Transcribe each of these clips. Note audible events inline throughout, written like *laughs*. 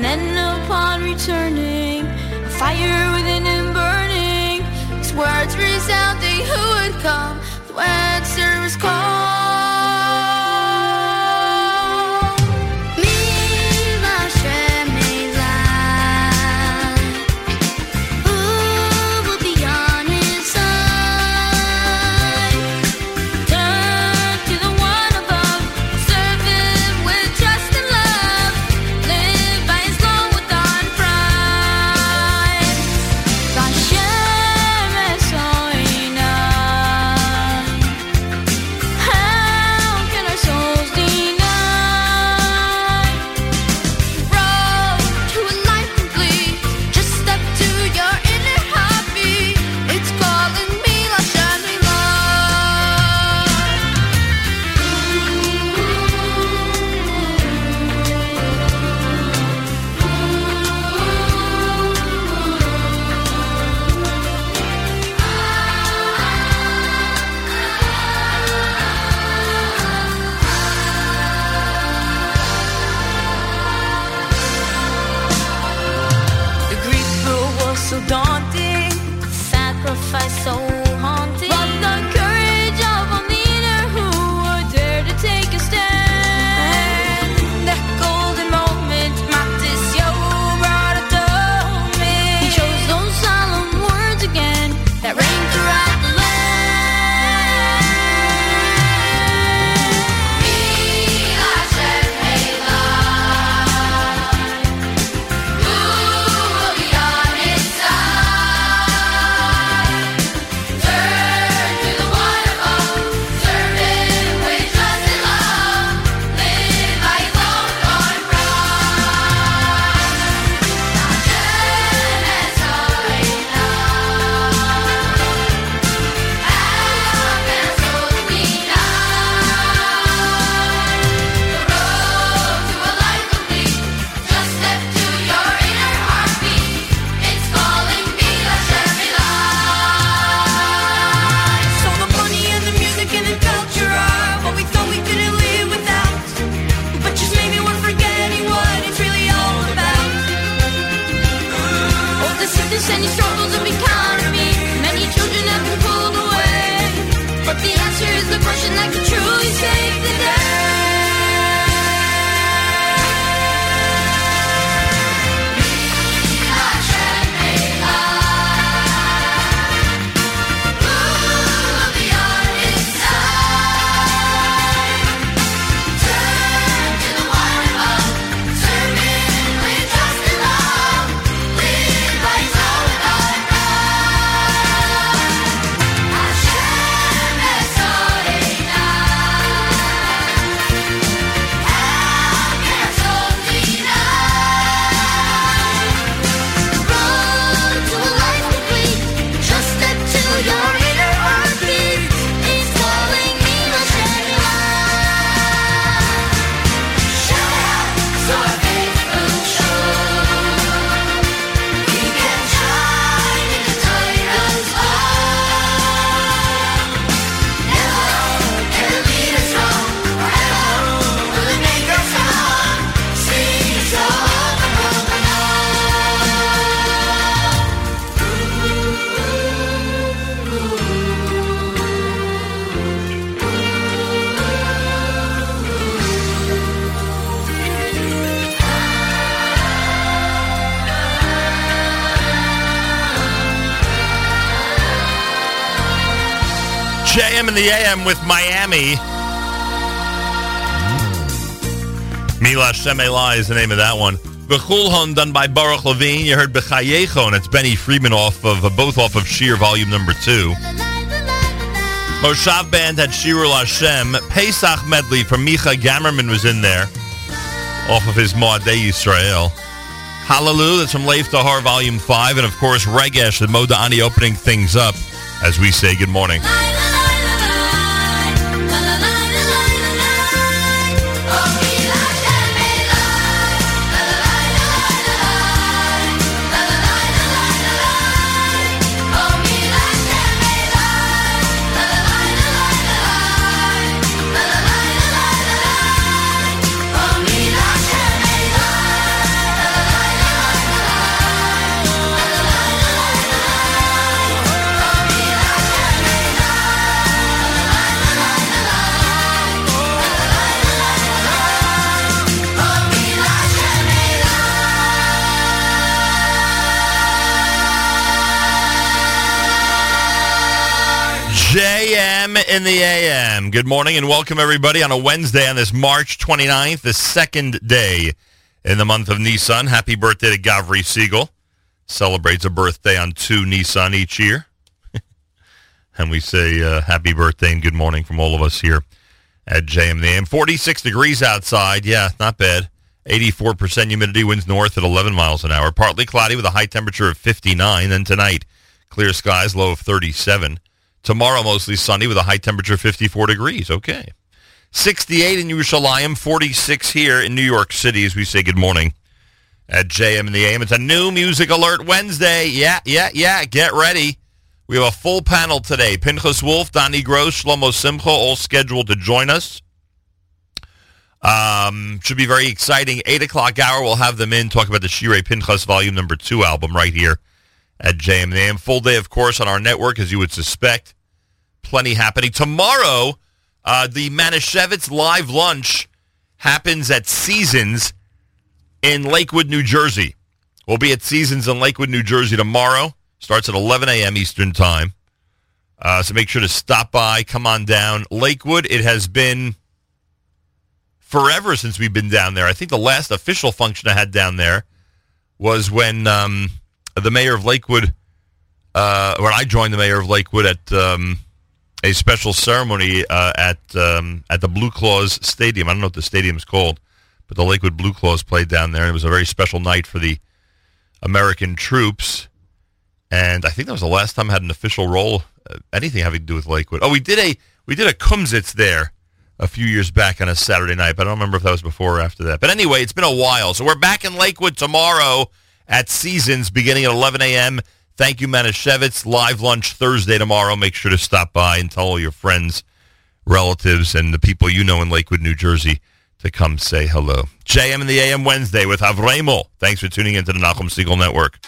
And then upon returning, a fire within him burning, his words resounding, who would come? Where the AM with Miami. Milash Semela is the name of that one. Bechulhon done by Baruch Levine. You heard Bechayecho, and it's Benny Friedman off of uh, both off of Sheer Volume Number Two. Moshav Band had Shirul Hashem. Pesach medley from Micha Gamerman was in there off of his Ma'adei Yisrael. Hallelujah, that's from Lev Tahor Volume 5. And of course, Regesh, the Modani opening things up as we say good morning. In the AM. Good morning and welcome everybody on a Wednesday on this March 29th, the second day in the month of Nissan. Happy birthday to Gavri Siegel. Celebrates a birthday on 2 Nissan each year. *laughs* and we say uh, happy birthday and good morning from all of us here at JM the AM. 46 degrees outside. Yeah, not bad. 84% humidity, winds north at 11 miles an hour. Partly cloudy with a high temperature of 59. Then tonight, clear skies, low of 37. Tomorrow, mostly sunny with a high temperature of 54 degrees. Okay. 68 in Yerushalayim, 46 here in New York City as we say good morning at JM in the AM. It's a new Music Alert Wednesday. Yeah, yeah, yeah. Get ready. We have a full panel today. Pinchas Wolf, Doni Gross, Shlomo Simcha, all scheduled to join us. Um, should be very exciting. Eight o'clock hour, we'll have them in, talk about the Shirei Pinchas Volume Number Two album right here at JMAM. Full day, of course, on our network, as you would suspect. Plenty happening tomorrow. Uh, the Manischewitz live lunch happens at Seasons in Lakewood, New Jersey. We'll be at Seasons in Lakewood, New Jersey tomorrow. Starts at 11 a.m. Eastern Time. Uh, so make sure to stop by, come on down. Lakewood, it has been forever since we've been down there. I think the last official function I had down there was when um, the mayor of Lakewood, uh, when I joined the mayor of Lakewood at um, a special ceremony uh, at um, at the Blue Claws Stadium. I don't know what the stadium is called, but the Lakewood Blue Claws played down there. And it was a very special night for the American troops. And I think that was the last time I had an official role, uh, anything having to do with Lakewood. Oh, we did a we did a kumsitz there a few years back on a Saturday night, but I don't remember if that was before or after that. But anyway, it's been a while. So we're back in Lakewood tomorrow at Seasons beginning at 11 a.m. Thank you, Manischewitz. Live lunch Thursday tomorrow. Make sure to stop by and tell all your friends, relatives, and the people you know in Lakewood, New Jersey to come say hello. JM and the AM Wednesday with Avremel. Thanks for tuning into the Nachum Segal Network.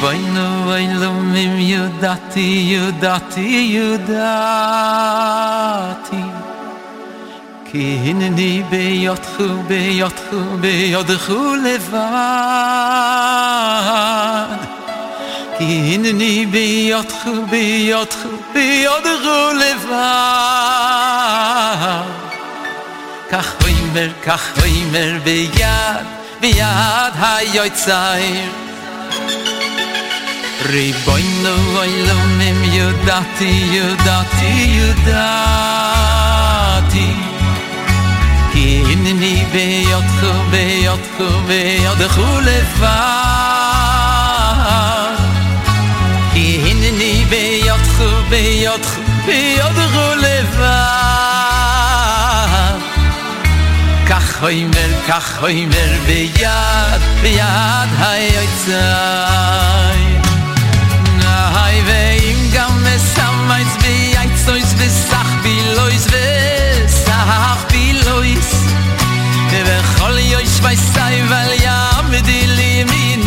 Riboynu oilum im yudati, yudati, yudati. Ki hinni beyotchu, beyotchu, beyotchu levad. Ki hinni beyotchu, beyotchu, beyotchu levad. Kach oimer, kach oimer, beyad, beyad hayotzayr Riboynu oilum im yudati, yudati, yudati Ki hinni beyotchu, beyotchu, beyotchu levad Ki hinni beyotchu, beyotchu, beyotchu levad Kach hoimer, kach hoimer, beyad, beyad meins wie eiz sois wis sach wie lois wis sach wie lois? Der khol yo weiß sei weil ja mit di limin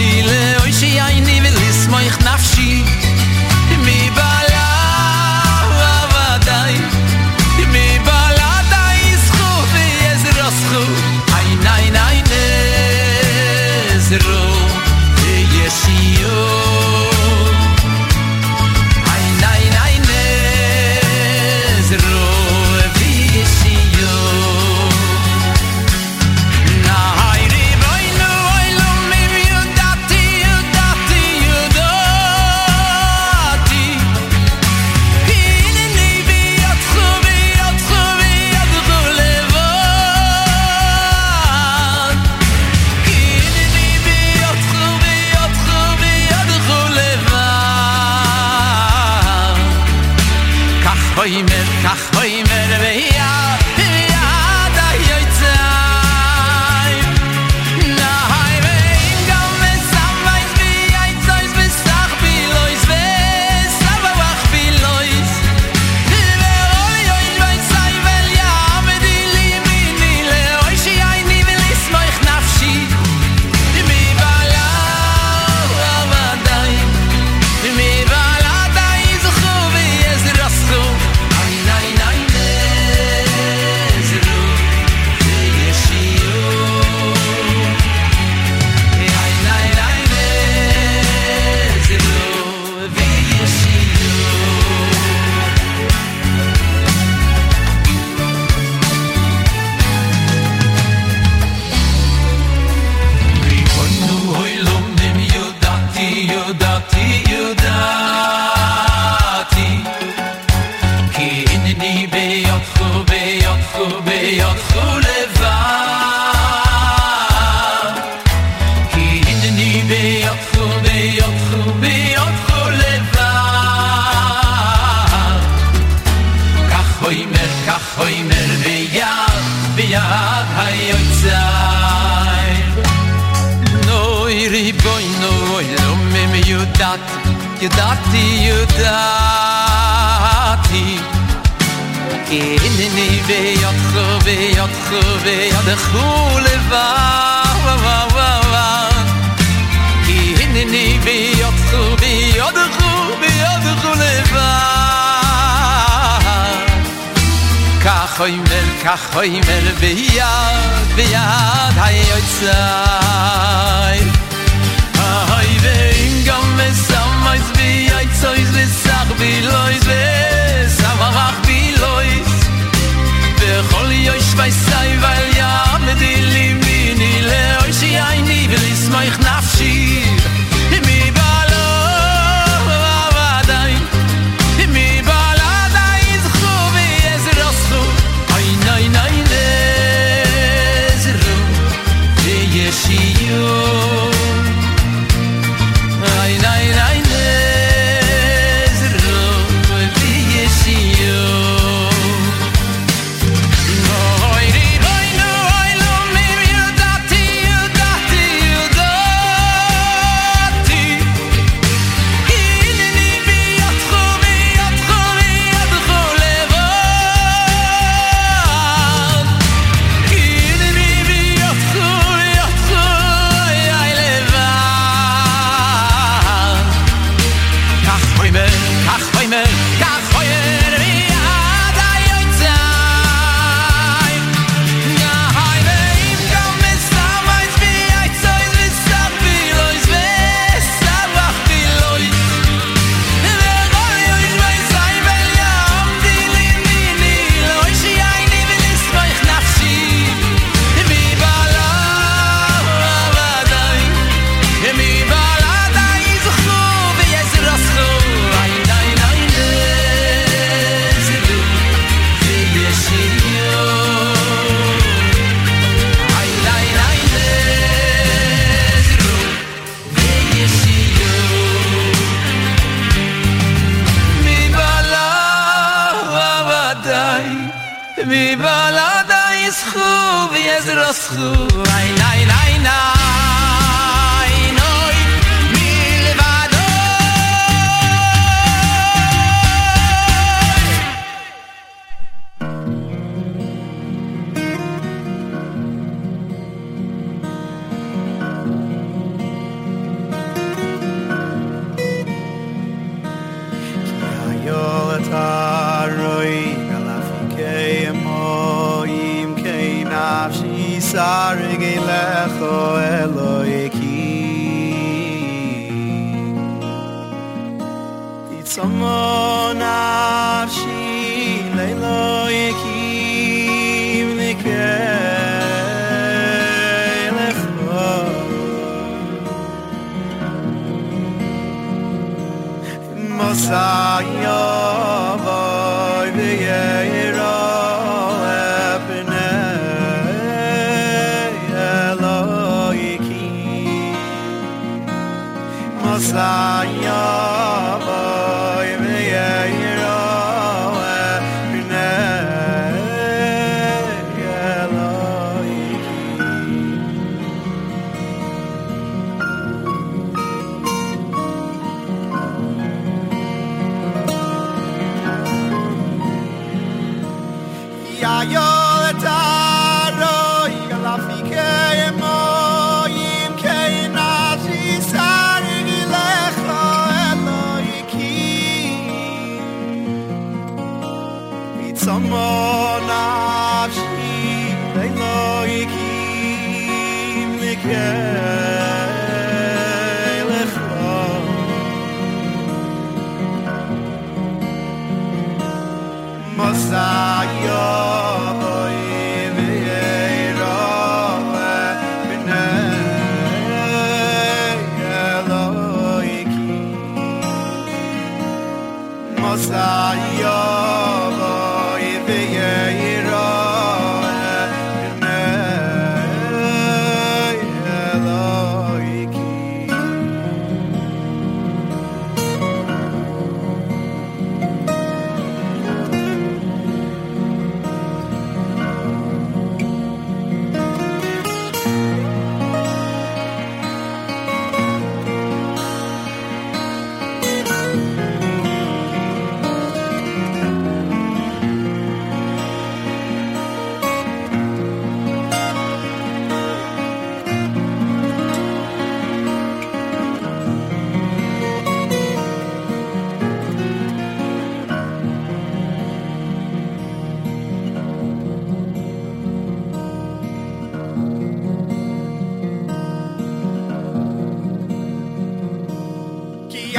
יד היוצאי נוי ריבוי נוי no boy יודעתי יודעתי. me you dat you dat khoy mer khoy mer ve ya ve hay otsay hay ve in gam mes samays ve ay tsoyz ve sag bi loiz ve samarach bi loiz ve khol yoy shvay say vel ya medili mini le oy shi ay ni ve is moy khnafshi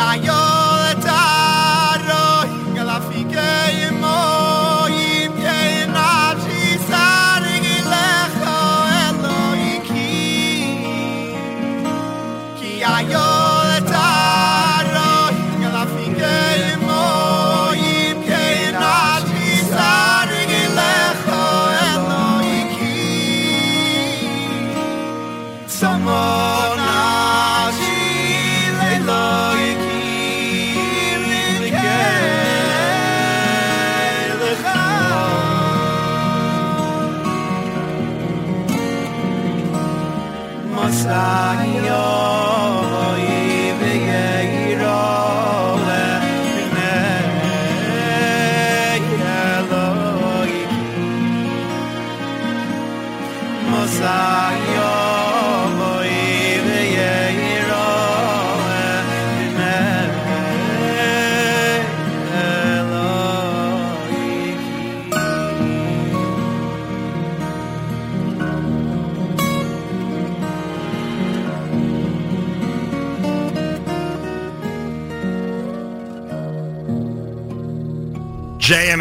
I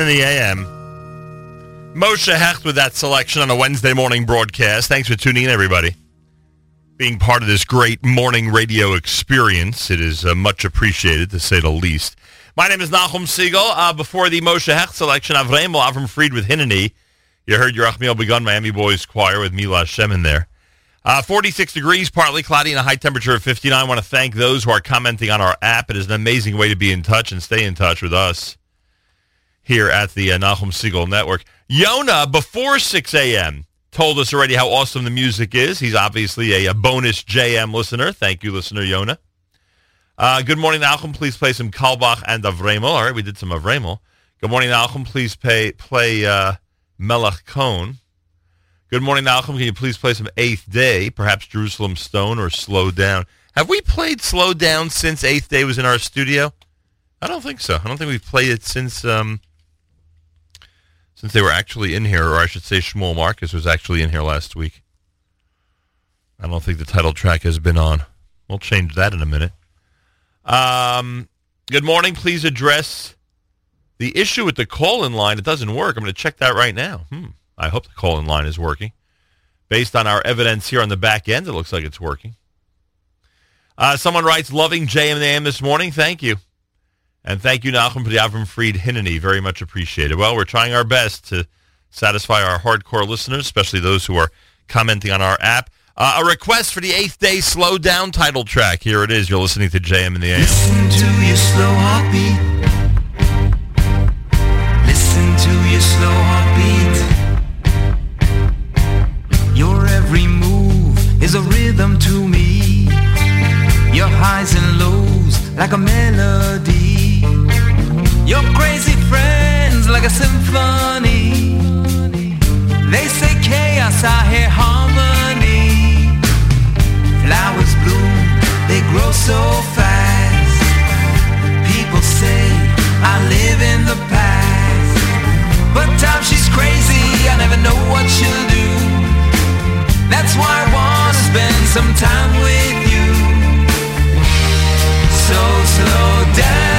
in the AM. Moshe Hecht with that selection on a Wednesday morning broadcast. Thanks for tuning in, everybody. Being part of this great morning radio experience. It is uh, much appreciated, to say the least. My name is Nachum Segal. Uh, before the Moshe Hecht selection, Avremel Avram Fried with Hineni. You heard Yerachmiel Begun, Miami Boys Choir with Mila Shem in there. Uh, 46 degrees, partly cloudy, and a high temperature of 59. I want to thank those who are commenting on our app. It is an amazing way to be in touch and stay in touch with us here at the uh, Nachum Segal Network. Yona, before 6 a.m., told us already how awesome the music is. He's obviously a, a bonus JM listener. Thank you, listener Yona. Uh, good morning, Nachum. Please play some Kalbach and Avremel. All right, we did some Avremel. Good morning, Nachum. Please pay, play uh, Melech. Good morning, Malcolm. Can you please play some Eighth Day, perhaps Jerusalem Stone or Slow Down? Have we played Slow Down since Eighth Day was in our studio? I don't think so. I don't think we've played it since um, since they were actually in here, or I should say Shmuel Marcus was actually in here last week. I don't think the title track has been on. We'll change that in a minute. Um, good morning. Please address the issue with the call-in line. It doesn't work. I'm going to check that right now. Hmm. I hope the call-in line is working. Based on our evidence here on the back end, it looks like it's working. Uh, someone writes, loving JM and AM this morning. Thank you. And thank you, Nachum, for the Avram Fried Hineni. Very much appreciated. Well, we're trying our best to satisfy our hardcore listeners, especially those who are commenting on our app. Uh, a request for the eighth day slow down title track. Here it is. You're listening to JM in the AM. Listen to your slow heartbeat. Listen to your slow heartbeat. Your every move is a rhythm to me. Your highs and lows like a melody. Your crazy friends like a symphony. They say chaos, I hear harmony. Flowers bloom, they grow so fast. People say I live in the past. But time she's crazy, I never know what she'll do. That's why I wanna spend some time with you. So slow down.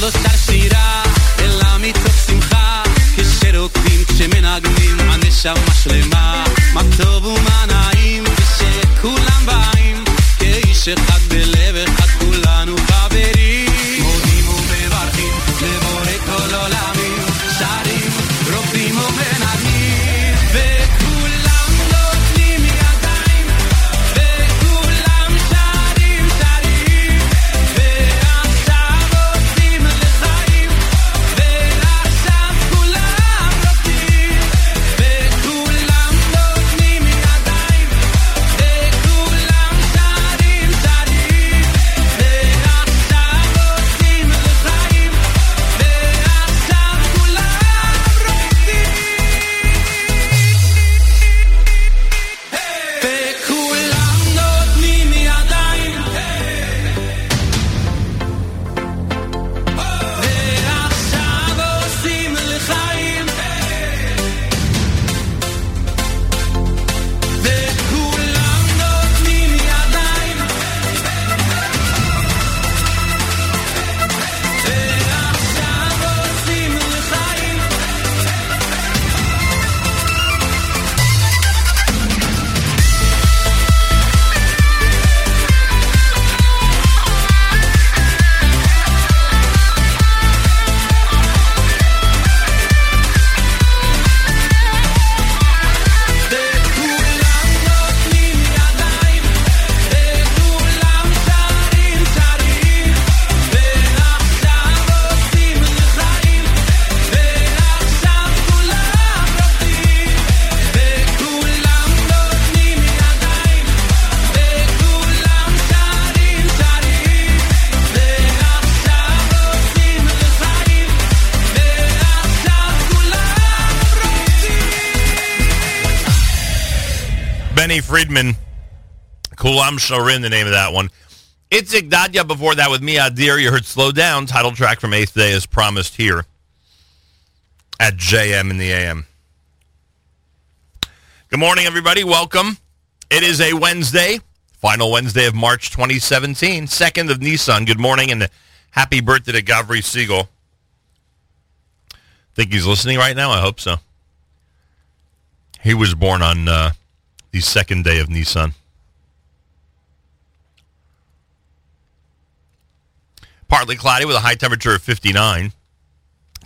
לא שר שירה, אלא מתוך שמחה, כשרוקדים, כשמנגנים, הנשמה שלמה, מה טוב ומה נעים, כשכולם באים, כאיש אחד בלב. Friedman, Kulam Shorin, the name of that one. It's Dadya before that with me, Deer. You heard Slow Down, title track from Eighth Day as promised here at JM in the AM. Good morning, everybody. Welcome. It is a Wednesday, final Wednesday of March 2017, second of Nissan. Good morning and happy birthday to Gavri Siegel. Think he's listening right now? I hope so. He was born on uh, the second day of Nissan. Partly cloudy with a high temperature of 59.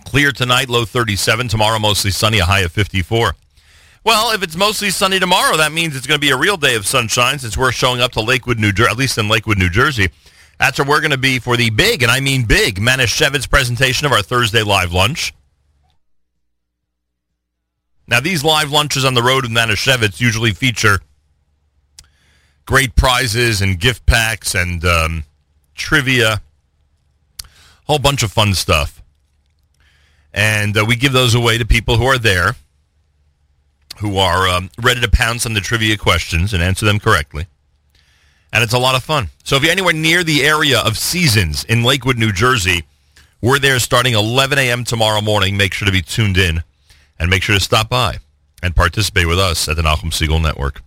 Clear tonight, low 37. Tomorrow, mostly sunny, a high of 54. Well, if it's mostly sunny tomorrow, that means it's going to be a real day of sunshine since we're showing up to Lakewood, New Jersey, at least in Lakewood, New Jersey. That's where we're going to be for the big, and I mean big, Manischewitz presentation of our Thursday live lunch. Now, these live lunches on the road with Manischewitz usually feature great prizes and gift packs and um, trivia, a whole bunch of fun stuff. And uh, we give those away to people who are there, who are um, ready to pounce on the trivia questions and answer them correctly. And it's a lot of fun. So if you're anywhere near the area of Seasons in Lakewood, New Jersey, we're there starting 11 a.m. tomorrow morning. Make sure to be tuned in and make sure to stop by and participate with us at the Nachum Segal Network.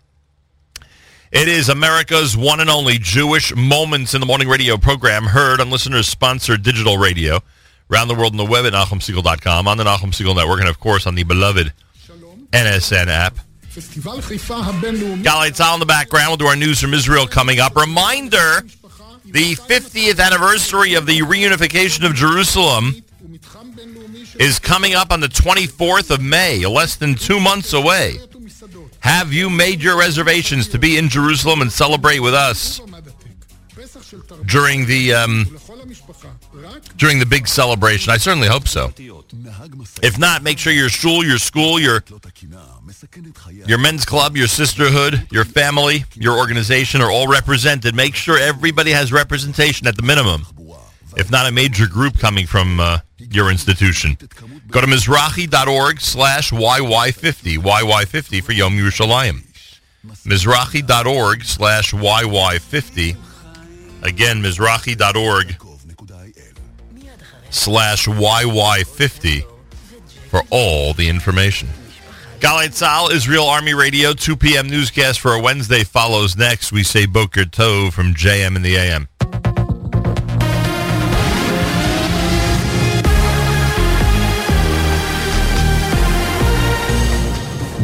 It is America's one and only Jewish Moments in the Morning radio program heard on listeners sponsored digital radio around the world on the web at NachumSegal.com, on the Nachum Segal Network, and of course on the beloved NSN app. Golly, it's all in the background. We'll do our news from Israel coming up. Reminder, the 50th anniversary of the reunification of Jerusalem is coming up on the 24th of May, less than two months away. Have you made your reservations to be in Jerusalem and celebrate with us during the um, during the big celebration? I certainly hope so. If not, make sure your shul, your school, your your men's club, your sisterhood, your family, your organization are all represented. Make sure everybody has representation at the minimum. If not a major group coming from uh, your institution. Go to Mizrachi.org slash YY50, YY50 for Yom Yerushalayim. Mizrachi.org slash YY50. Again, Mizrachi.org slash YY50 for all the information. Galei Tzal, Israel Army Radio, 2 p.m. newscast for a Wednesday follows next. We say Boker Tov from JM in the AM.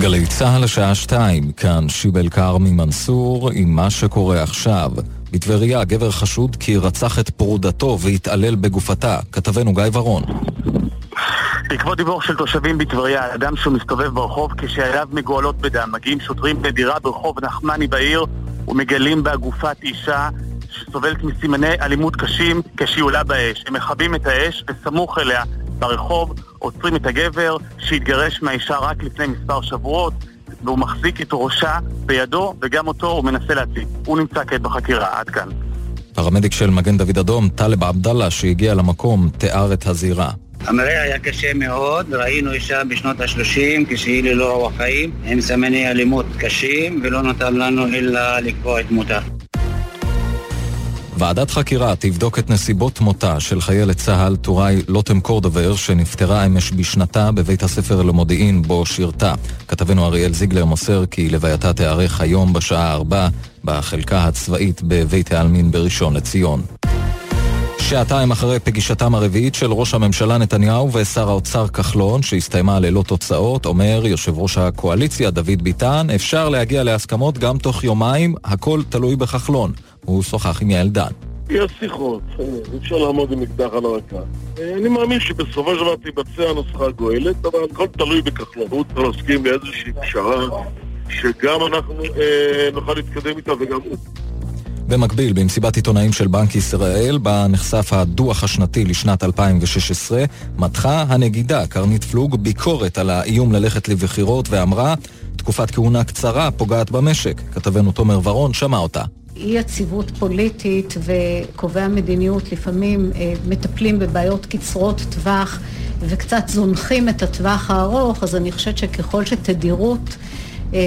גלי צה"ל השעה שתיים, כאן שיבל כרמי מנסור עם מה שקורה עכשיו. בטבריה גבר חשוד כי רצח את פרודתו והתעלל בגופתה. כתבנו גיא ורון. בעקבות דיווח של תושבים בטבריה, אדם שהוא מסתובב ברחוב כשידיו מגואלות בדם, מגיעים שוטרים לדירה ברחוב נחמני בעיר ומגלים בה גופת אישה שסובלת מסימני אלימות קשים כשהיא עולה באש. הם מכבים את האש וסמוך אליה ברחוב עוצרים את הגבר שהתגרש מהאישה רק לפני מספר שבועות והוא מחזיק את ראשה בידו וגם אותו הוא מנסה להציג. הוא נמצא כעת בחקירה, עד כאן. פרמדיק של מגן דוד אדום, טלב עבדאללה, שהגיע למקום, תיאר את הזירה. המראה היה קשה מאוד, ראינו אישה בשנות ה-30 כשהיא ללא רוח חיים עם סמני אלימות קשים ולא נותר לנו אלא לקבוע את מותה. ועדת חקירה תבדוק את נסיבות מותה של חיילת צה"ל טוראי לוטם קורדובר, שנפטרה אמש בשנתה בבית הספר למודיעין בו שירתה. כתבנו אריאל זיגלר מוסר כי לווייתה תיארך היום בשעה 4 בחלקה הצבאית בבית העלמין בראשון לציון. שעתיים אחרי פגישתם הרביעית של ראש הממשלה נתניהו ושר האוצר כחלון, שהסתיימה ללא תוצאות, אומר יושב ראש הקואליציה דוד ביטן, אפשר להגיע להסכמות גם תוך יומיים, הכל תלוי בכחלון. הוא שוחח עם יעל דן. יש שיחות, אי אפשר לעמוד עם אקדח על הרקה. אה, אני מאמין שבסופו של דבר תיבצע הנוסחה הגואלת, אבל הכל תלוי בכחלון. הוא צריך להסכים באיזושהי פשרה, שגם אנחנו אה, נוכל להתקדם איתה וגם הוא. במקביל, במסיבת עיתונאים של בנק ישראל, בה נחשף הדוח השנתי לשנת 2016, מתחה הנגידה קרנית פלוג ביקורת על האיום ללכת לבחירות ואמרה, תקופת כהונה קצרה פוגעת במשק. כתבנו תומר ורון שמע אותה. אי יציבות פוליטית וקובעי המדיניות לפעמים אה, מטפלים בבעיות קצרות טווח וקצת זונחים את הטווח הארוך, אז אני חושבת שככל שתדירות אה,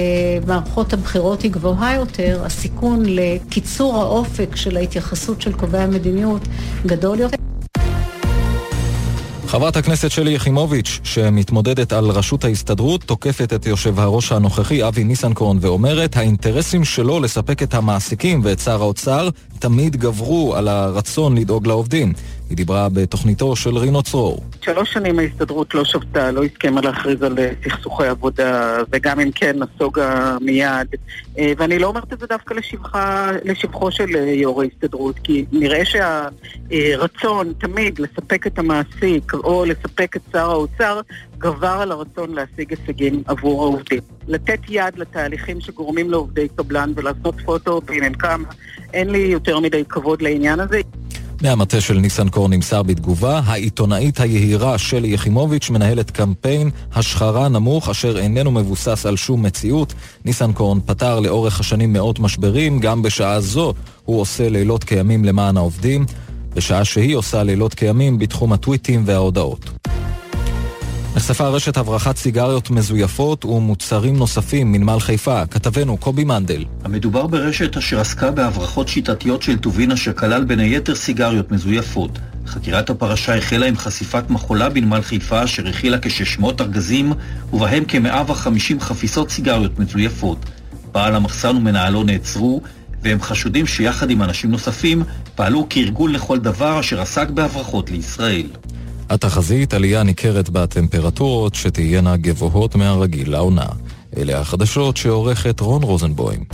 מערכות הבחירות היא גבוהה יותר, הסיכון לקיצור האופק של ההתייחסות של קובעי המדיניות גדול יותר. חברת הכנסת שלי יחימוביץ', שמתמודדת על ראשות ההסתדרות, תוקפת את יושב הראש הנוכחי אבי ניסנקורן ואומרת, האינטרסים שלו לספק את המעסיקים ואת שר האוצר תמיד גברו על הרצון לדאוג לעובדים. היא דיברה בתוכניתו של רינו צרור. שלוש שנים ההסתדרות לא שבתה, לא הסכימה להכריז על אה, סכסוכי עבודה, וגם אם כן, נסוגה מיד. אה, ואני לא אומרת את זה דווקא לשבחה, לשבחו של אה, יו"ר ההסתדרות, כי נראה שהרצון תמיד לספק את המעסיק או לספק את שר האוצר גבר על הרצון להשיג הישגים עבור העובדים. לתת יד לתהליכים שגורמים לעובדי קבלן ולעשות הם כמה, אין לי יותר מדי כבוד לעניין הזה. מהמטה של ניסנקורן נמסר בתגובה, העיתונאית היהירה שלי יחימוביץ' מנהלת קמפיין השחרה נמוך אשר איננו מבוסס על שום מציאות. ניסנקורן פתר לאורך השנים מאות משברים, גם בשעה זו הוא עושה לילות כימים למען העובדים, בשעה שהיא עושה לילות כימים בתחום הטוויטים וההודעות. נחשפה רשת הברחת סיגריות מזויפות ומוצרים נוספים מנמל חיפה. כתבנו קובי מנדל. המדובר ברשת אשר עסקה בהברחות שיטתיות של טובין אשר כלל בין היתר סיגריות מזויפות. חקירת הפרשה החלה עם חשיפת מחולה בנמל חיפה אשר הכילה כ-600 ארגזים ובהם כ-150 חפיסות סיגריות מזויפות. בעל המחסן ומנהלו נעצרו והם חשודים שיחד עם אנשים נוספים פעלו כארגון לכל דבר אשר עסק בהברחות לישראל. התחזית עלייה ניכרת בטמפרטורות שתהיינה גבוהות מהרגיל לעונה. אלה החדשות שעורכת רון רוזנבוים.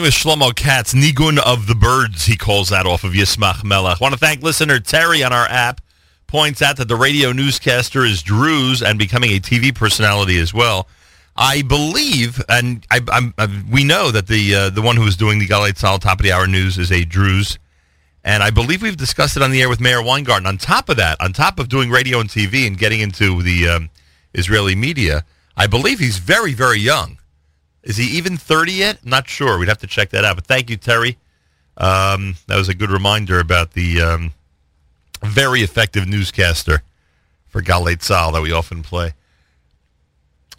With Shlomo Katz, Nigun of the Birds, he calls that off of Yismach Melech. want to thank listener Terry on our app. Points out that the radio newscaster is Druze and becoming a TV personality as well. I believe, and I, I'm, I, we know that the uh, the one who is doing the Galei Tzal top of the hour news is a Druze, and I believe we've discussed it on the air with Mayor Weingarten. On top of that, on top of doing radio and TV and getting into the um, Israeli media, I believe he's very, very young. Is he even 30 yet? Not sure. We'd have to check that out. But thank you, Terry. Um, that was a good reminder about the um, very effective newscaster for Galei Tzal that we often play.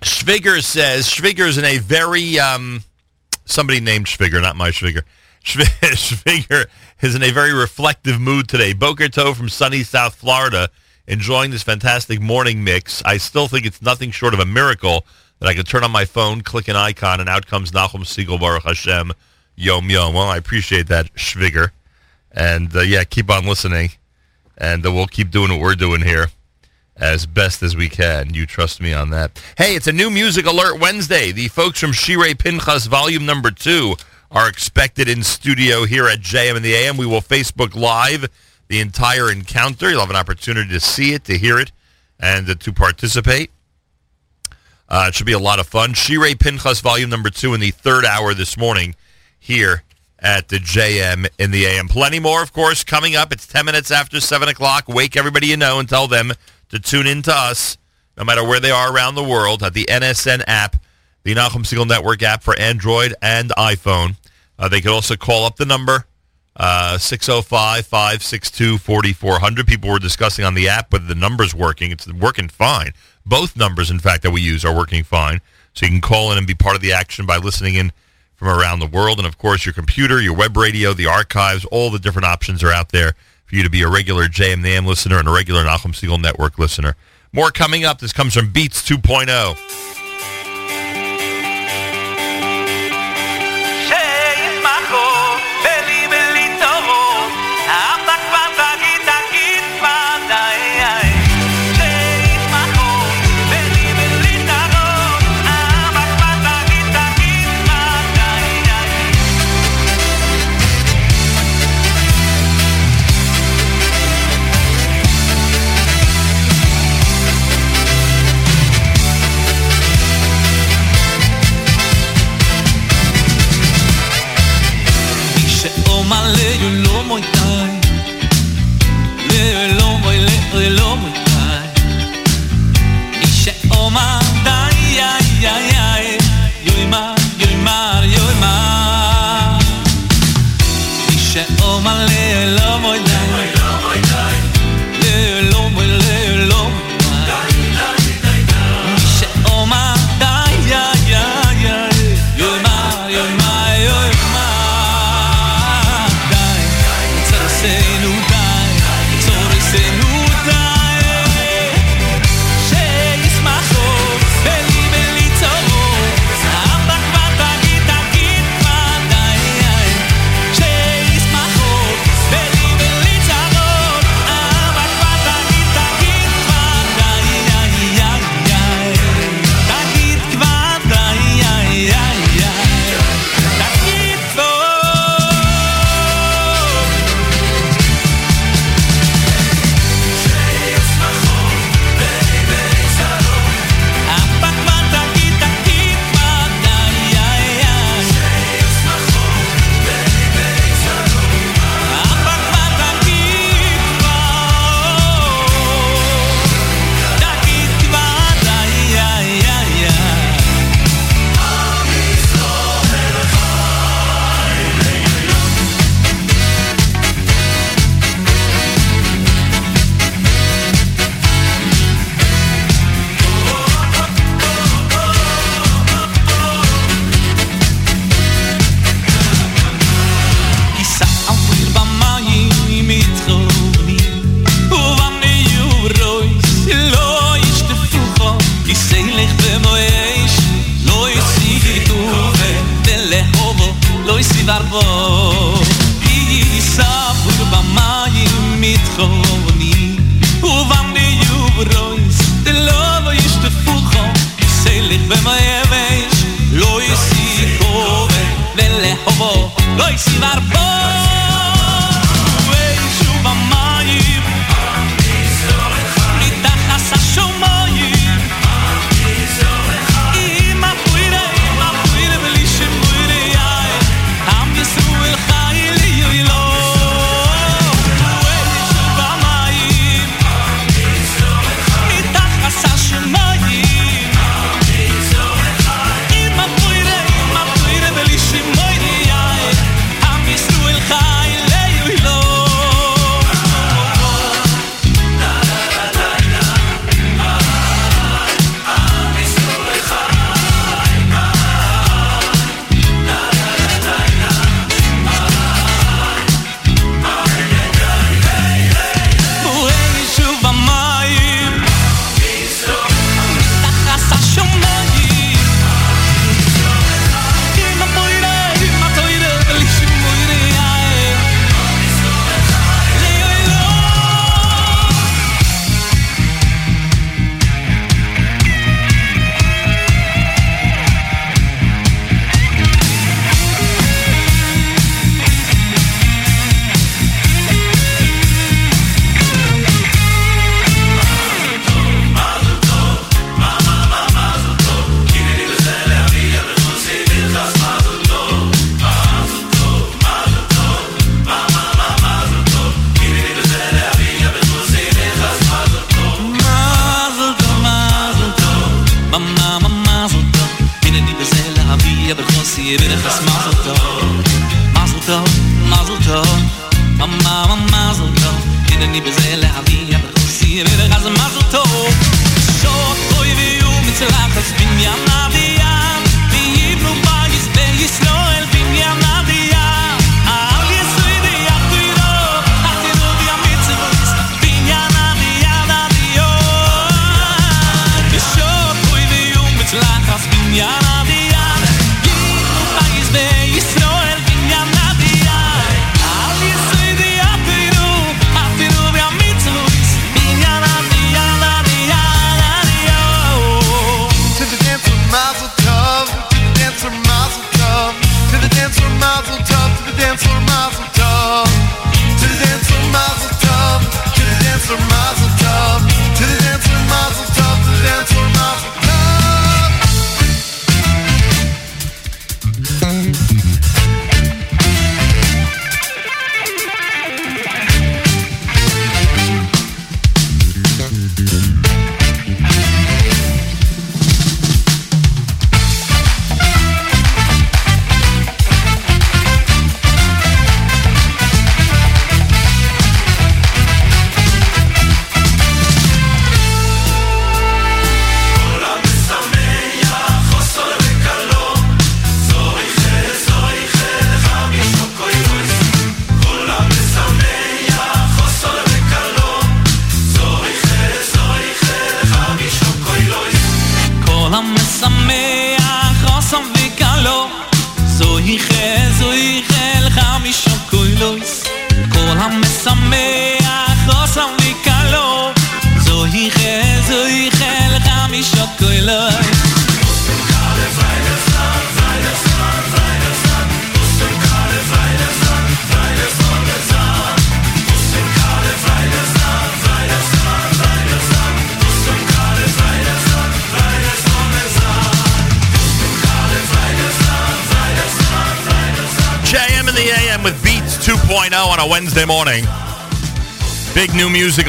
Schwiger says Schwiger is in a very um, somebody named Schwiger, not my Schwiger. Schwiger *laughs* is in a very reflective mood today. Boker Tov from sunny South Florida, enjoying this fantastic morning mix. I still think it's nothing short of a miracle that I could turn on my phone, click an icon, and out comes Nachum Segal Baruch Hashem Yom Yom. Well, I appreciate that, Schwiger. And uh, yeah, keep on listening, and uh, we'll keep doing what we're doing here as best as we can. You trust me on that. Hey, it's a new Music Alert Wednesday. The folks from Shirei Pinchas Volume Number 2 are expected in studio here at JM and the AM. We will Facebook Live the entire encounter. You'll have an opportunity to see it, to hear it, and uh, to participate. Uh, it should be a lot of fun. Shirei Pinchas Volume Number 2 in the third hour this morning here at the JM in the AM. Plenty more, of course, coming up. It's 10 minutes after 7 o'clock. Wake everybody you know and tell them to tune in to us, no matter where they are around the world, at the NSN app, the Nachum Segal Network app for Android and iPhone. Uh, they could also call up the number, uh, 605-562-4400. People were discussing on the app whether the number's working. It's working fine. Both numbers, in fact, that we use are working fine. So you can call in and be part of the action by listening in from around the world. And, of course, your computer, your web radio, the archives, all the different options are out there for you to be a regular JM the AM listener and a regular Nachum Segal Network listener. More coming up. This comes from Beats oh. 2.0.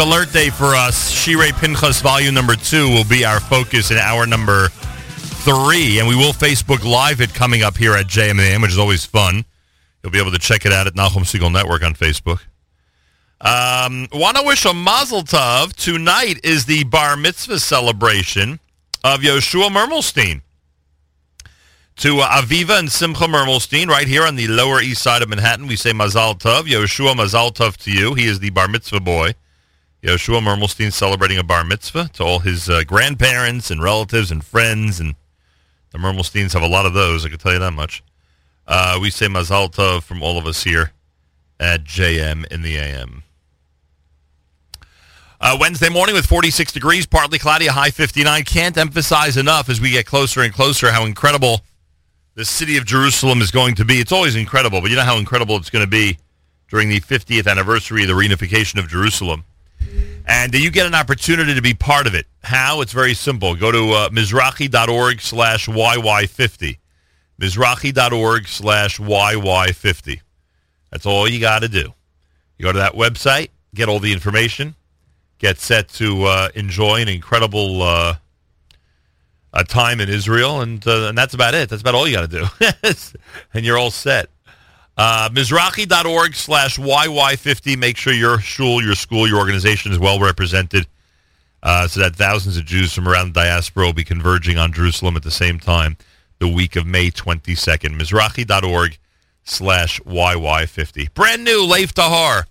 alert day for us. Shirei Pinchas volume number two will be our focus in hour number three, and we will Facebook Live it coming up here at JM in the AM, which is always fun. You'll be able to check it out at Nachum Segal Network on Facebook. Um, Want to wish a Mazel Tov. Tonight is the Bar Mitzvah celebration of Yoshua Mermelstein to uh, Aviva and Simcha Mermelstein right here on the Lower East Side of Manhattan. We say Mazal Tov. Yoshua Mazal Tov to you. He is the bar mitzvah boy. Yoshua Mermelstein celebrating a bar mitzvah to all his uh, grandparents and relatives and friends. And the Mermelsteins have a lot of those, I can tell you that much. Uh, we say Mazal Tov from all of us here at JM in the AM. Uh, Wednesday morning with 46 degrees, partly cloudy, a high 59. Can't emphasize enough as we get closer and closer how incredible the city of Jerusalem is going to be. It's always incredible, but you know how incredible it's going to be during the 50th anniversary of the reunification of Jerusalem. And you get an opportunity to be part of it. How? It's very simple. Go to uh, mizrachi.org slash YY50. Mizrachi.org slash YY50. That's all you got to do. You go to that website, get all the information, get set to uh, enjoy an incredible uh, time in Israel, and uh, and that's about it. That's about all you got to do, *laughs* and you're all set. Uh, Mizrachi.org slash YY50. Make sure your shul, your school, your organization is well represented uh, so that thousands of Jews from around the diaspora will be converging on Jerusalem at the same time the week of May 22nd. Mizrachi.org slash YY50. Brand new Lev Tahor.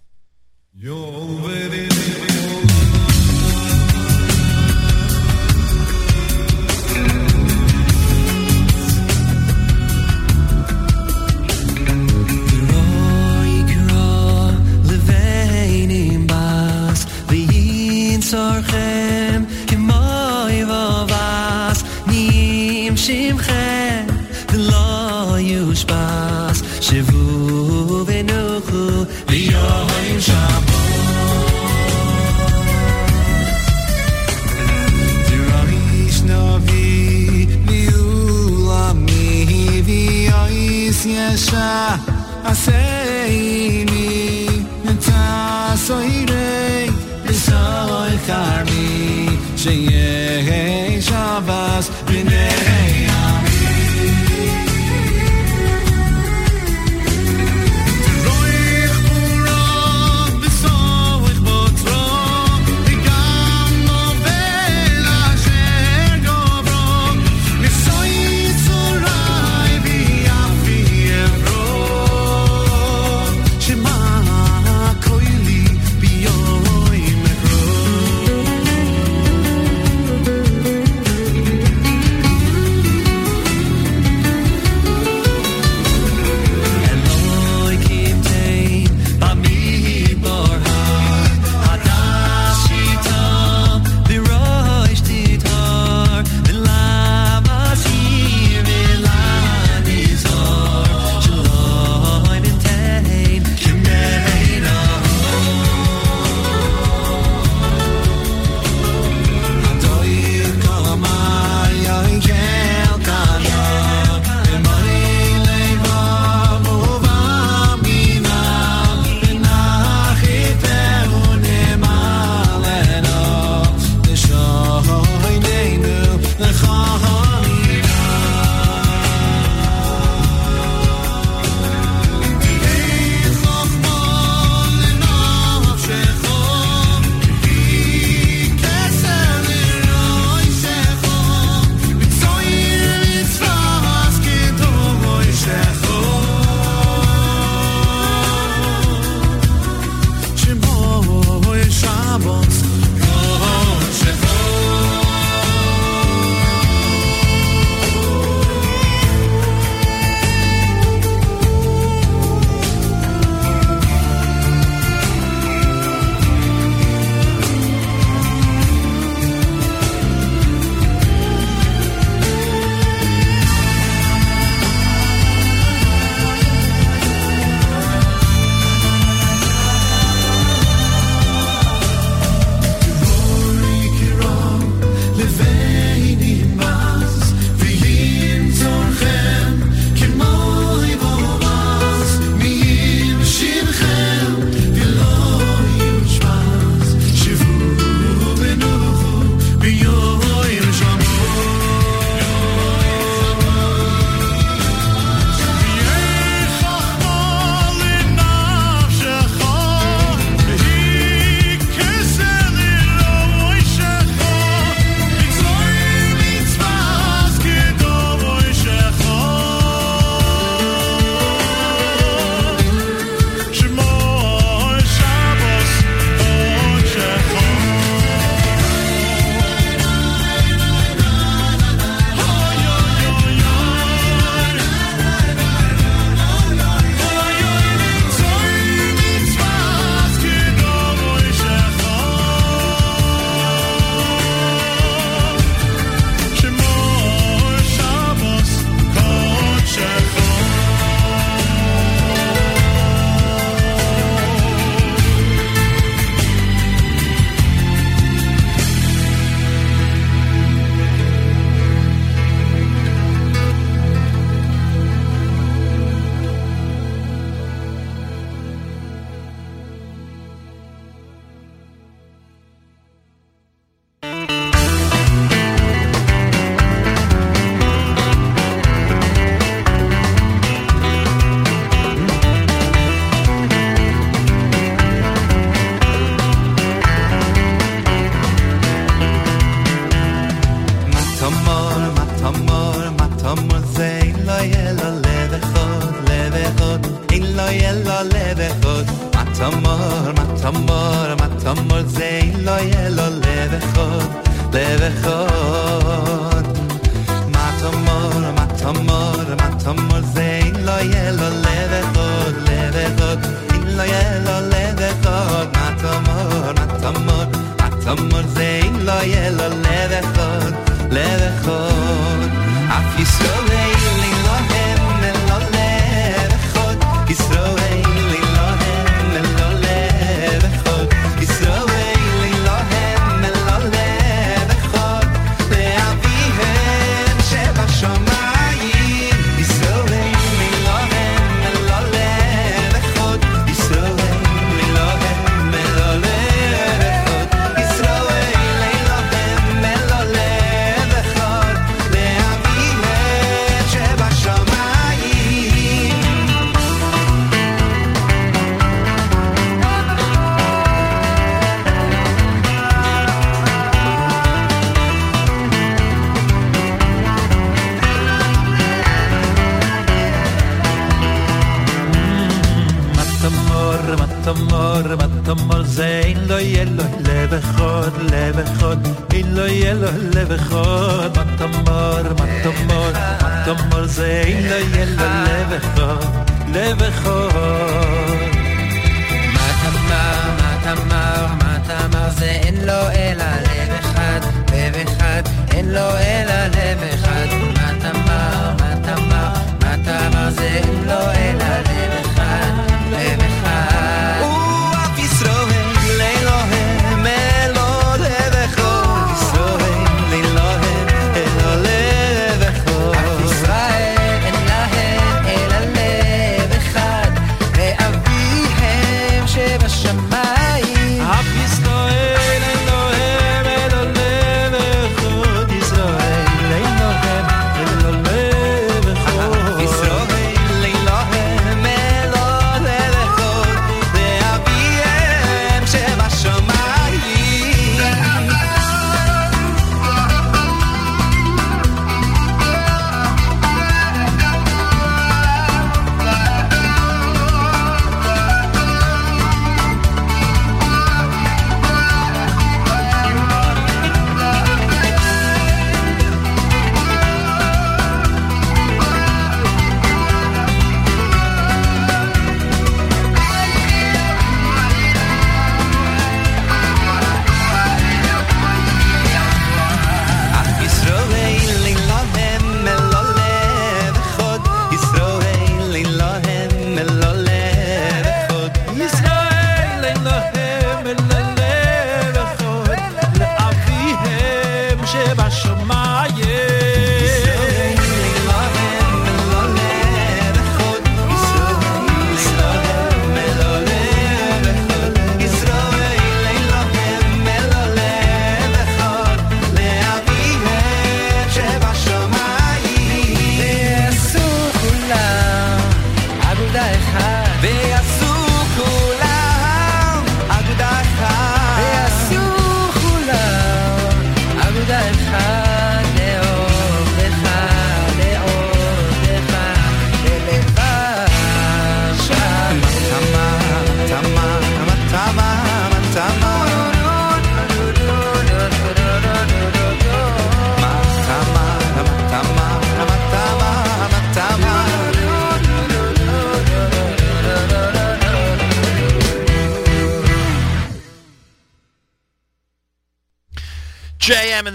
ואין צורכם כמוי ובס, נים שמכם ולא יושבס, שבו ונוחו ויום שבת. Dirish navi viulami v'yis yesha aseini tasoirei v'soy karmi sheyeh Shabbos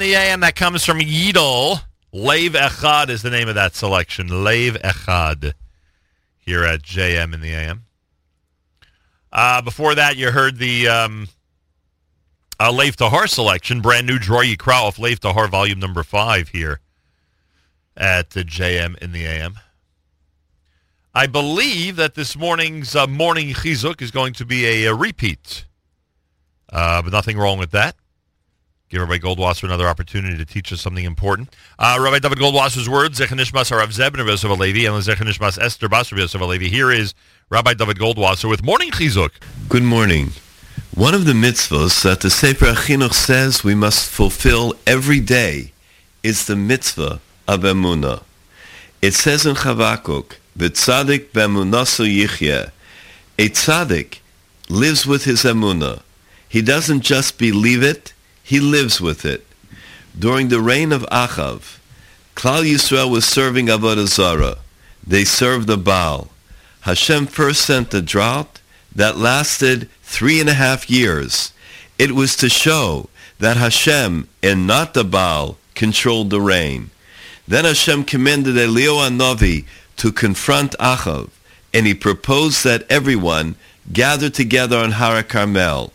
the AM, that comes from Yidel. Lave Echad is the name of that selection. Lave Echad here at JM in the AM. Uh, before that, you heard the um, uh, Lev Tahor selection, brand new Dror Yikra off Lev Tahor volume number five here at the JM in the AM. I believe that this morning's uh, morning chizuk is going to be a, a repeat, uh, but nothing wrong with that. Give Rabbi Goldwasser another opportunity to teach us something important. Uh, Rabbi David Goldwasser's words, Zechanishmas Harav Zeb and Yosef Alevi, and Zechanishmas Esther Bas Yosef Alevi. Here is Rabbi David Goldwasser with Morning Chizuk. Good morning. One of the mitzvahs that the Sefer Achinuch says we must fulfill every day is the mitzvah of emunah. It says in Chavakuk, "V'tzadik bemunaso yichye." A tzaddik lives with his emunah. He doesn't just believe it; he lives with it. During the reign of Achav, Klal Yisrael was serving Avodah Zarah. They served the Baal. Hashem first sent a drought that lasted three and a half years. It was to show that Hashem and not the Baal controlled the rain. Then Hashem commanded Eliyahu Novi to confront Achav, and he proposed that everyone gather together on Har Carmel.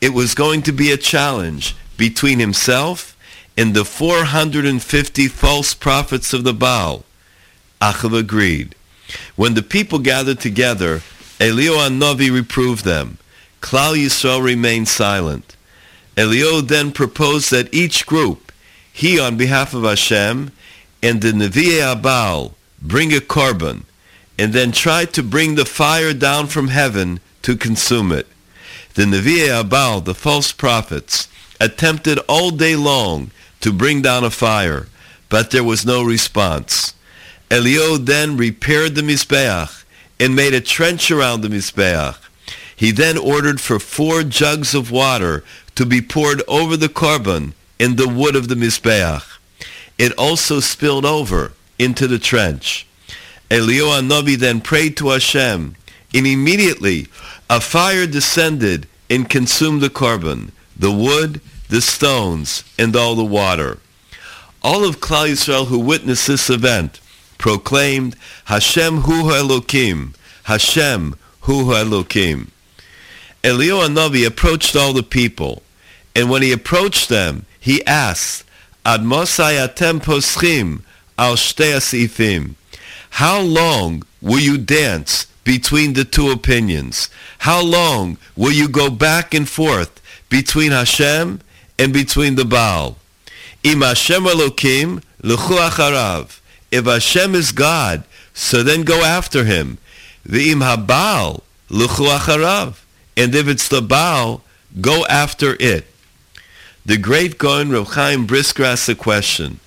It was going to be a challenge between himself and the 450 false prophets of the Baal. Achav agreed. When the people gathered together, Eliyahu Novi reproved them. Klal Yisrael remained silent. Eliyahu then proposed that each group, he on behalf of Hashem, and the Nevi'e Abal, bring a korban, and then try to bring the fire down from heaven to consume it. The Nevi'e Abal, the false prophets, attempted all day long to bring down a fire, but there was no response. Eliyahu then repaired the Mizbeach and made a trench around the Mizbeach. He then ordered for four jugs of water to be poured over the korban in the wood of the Mizbeach. It also spilled over into the trench. Eliyahu Novi then prayed to Hashem, and immediately a fire descended and consumed the korban, the wood, the stones, and all the water. All of Klal Yisrael who witnessed this event proclaimed, Hashem hu Elokim, Hashem hu Elokim. Eliyahu Novi approached all the people, and when he approached them, he asked, Ad mosai atem poschim al asifim. How long will you dance between the two opinions? How long will you go back and forth between Hashem and between the Baal? Im Hashem Elokim, lechu acharav. If Hashem is God, so then go after him. V'im habal, lechu acharav. And if it's the Baal, go after it. The great Gaon Rav Chaim Brisker asked the question,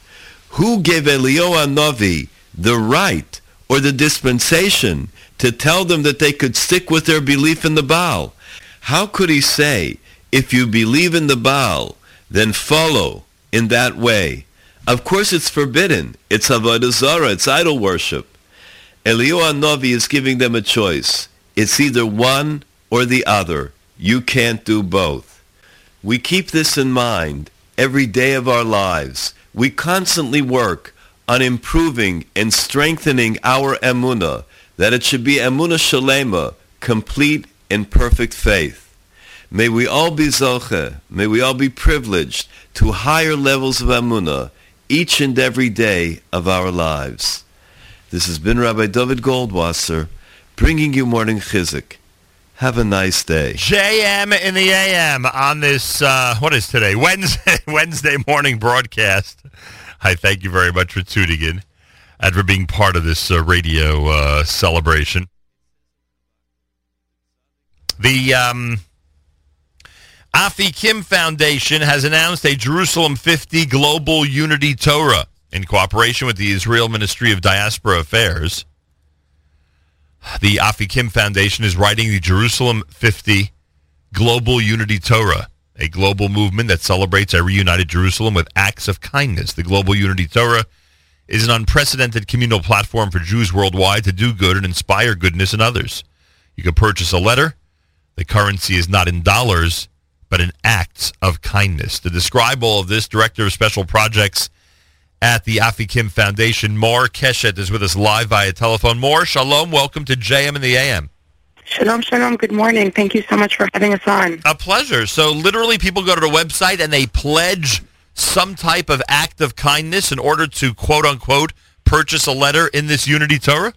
who gave Eliyahu Novi the right or the dispensation to tell them that they could stick with their belief in the Baal? How could he say, if you believe in the Baal, then follow in that way? Of course it's forbidden. It's Avodah Zarah. It's idol worship. Eliyahu Novi is giving them a choice. It's either one or the other. You can't do both. We keep this in mind every day of our lives. We constantly work on improving and strengthening our emunah, that it should be emunah shalema, complete and perfect faith. May we all be zoche, may we all be privileged to higher levels of emunah each and every day of our lives. This has been Rabbi David Goldwasser bringing you morning chizik. Have a nice day. JM in the AM on this, uh, what is today? Wednesday, *laughs* Wednesday morning broadcast. I thank you very much for tuning in for being part of this uh, radio uh, celebration. The um, Afikim Foundation has announced a Jerusalem 50 Global Unity Torah in cooperation with the Israel Ministry of Diaspora Affairs. The Afikim Foundation is writing the Jerusalem 50 Global Unity Torah, a global movement that celebrates a reunited Jerusalem with acts of kindness. The Global Unity Torah is an unprecedented communal platform for Jews worldwide to do good and inspire goodness in others. You can purchase a letter. The currency is not in dollars, but in acts of kindness. To describe all of this, Director of Special Projects at the Afikim Foundation, Mor Keshet, is with us live via telephone. Mor, shalom. Welcome to JM and the AM. Shalom, shalom. Good morning. Thank you so much for having us on. A pleasure. So literally people go to the website and they pledge some type of act of kindness in order to quote unquote purchase a letter in this Unity Torah?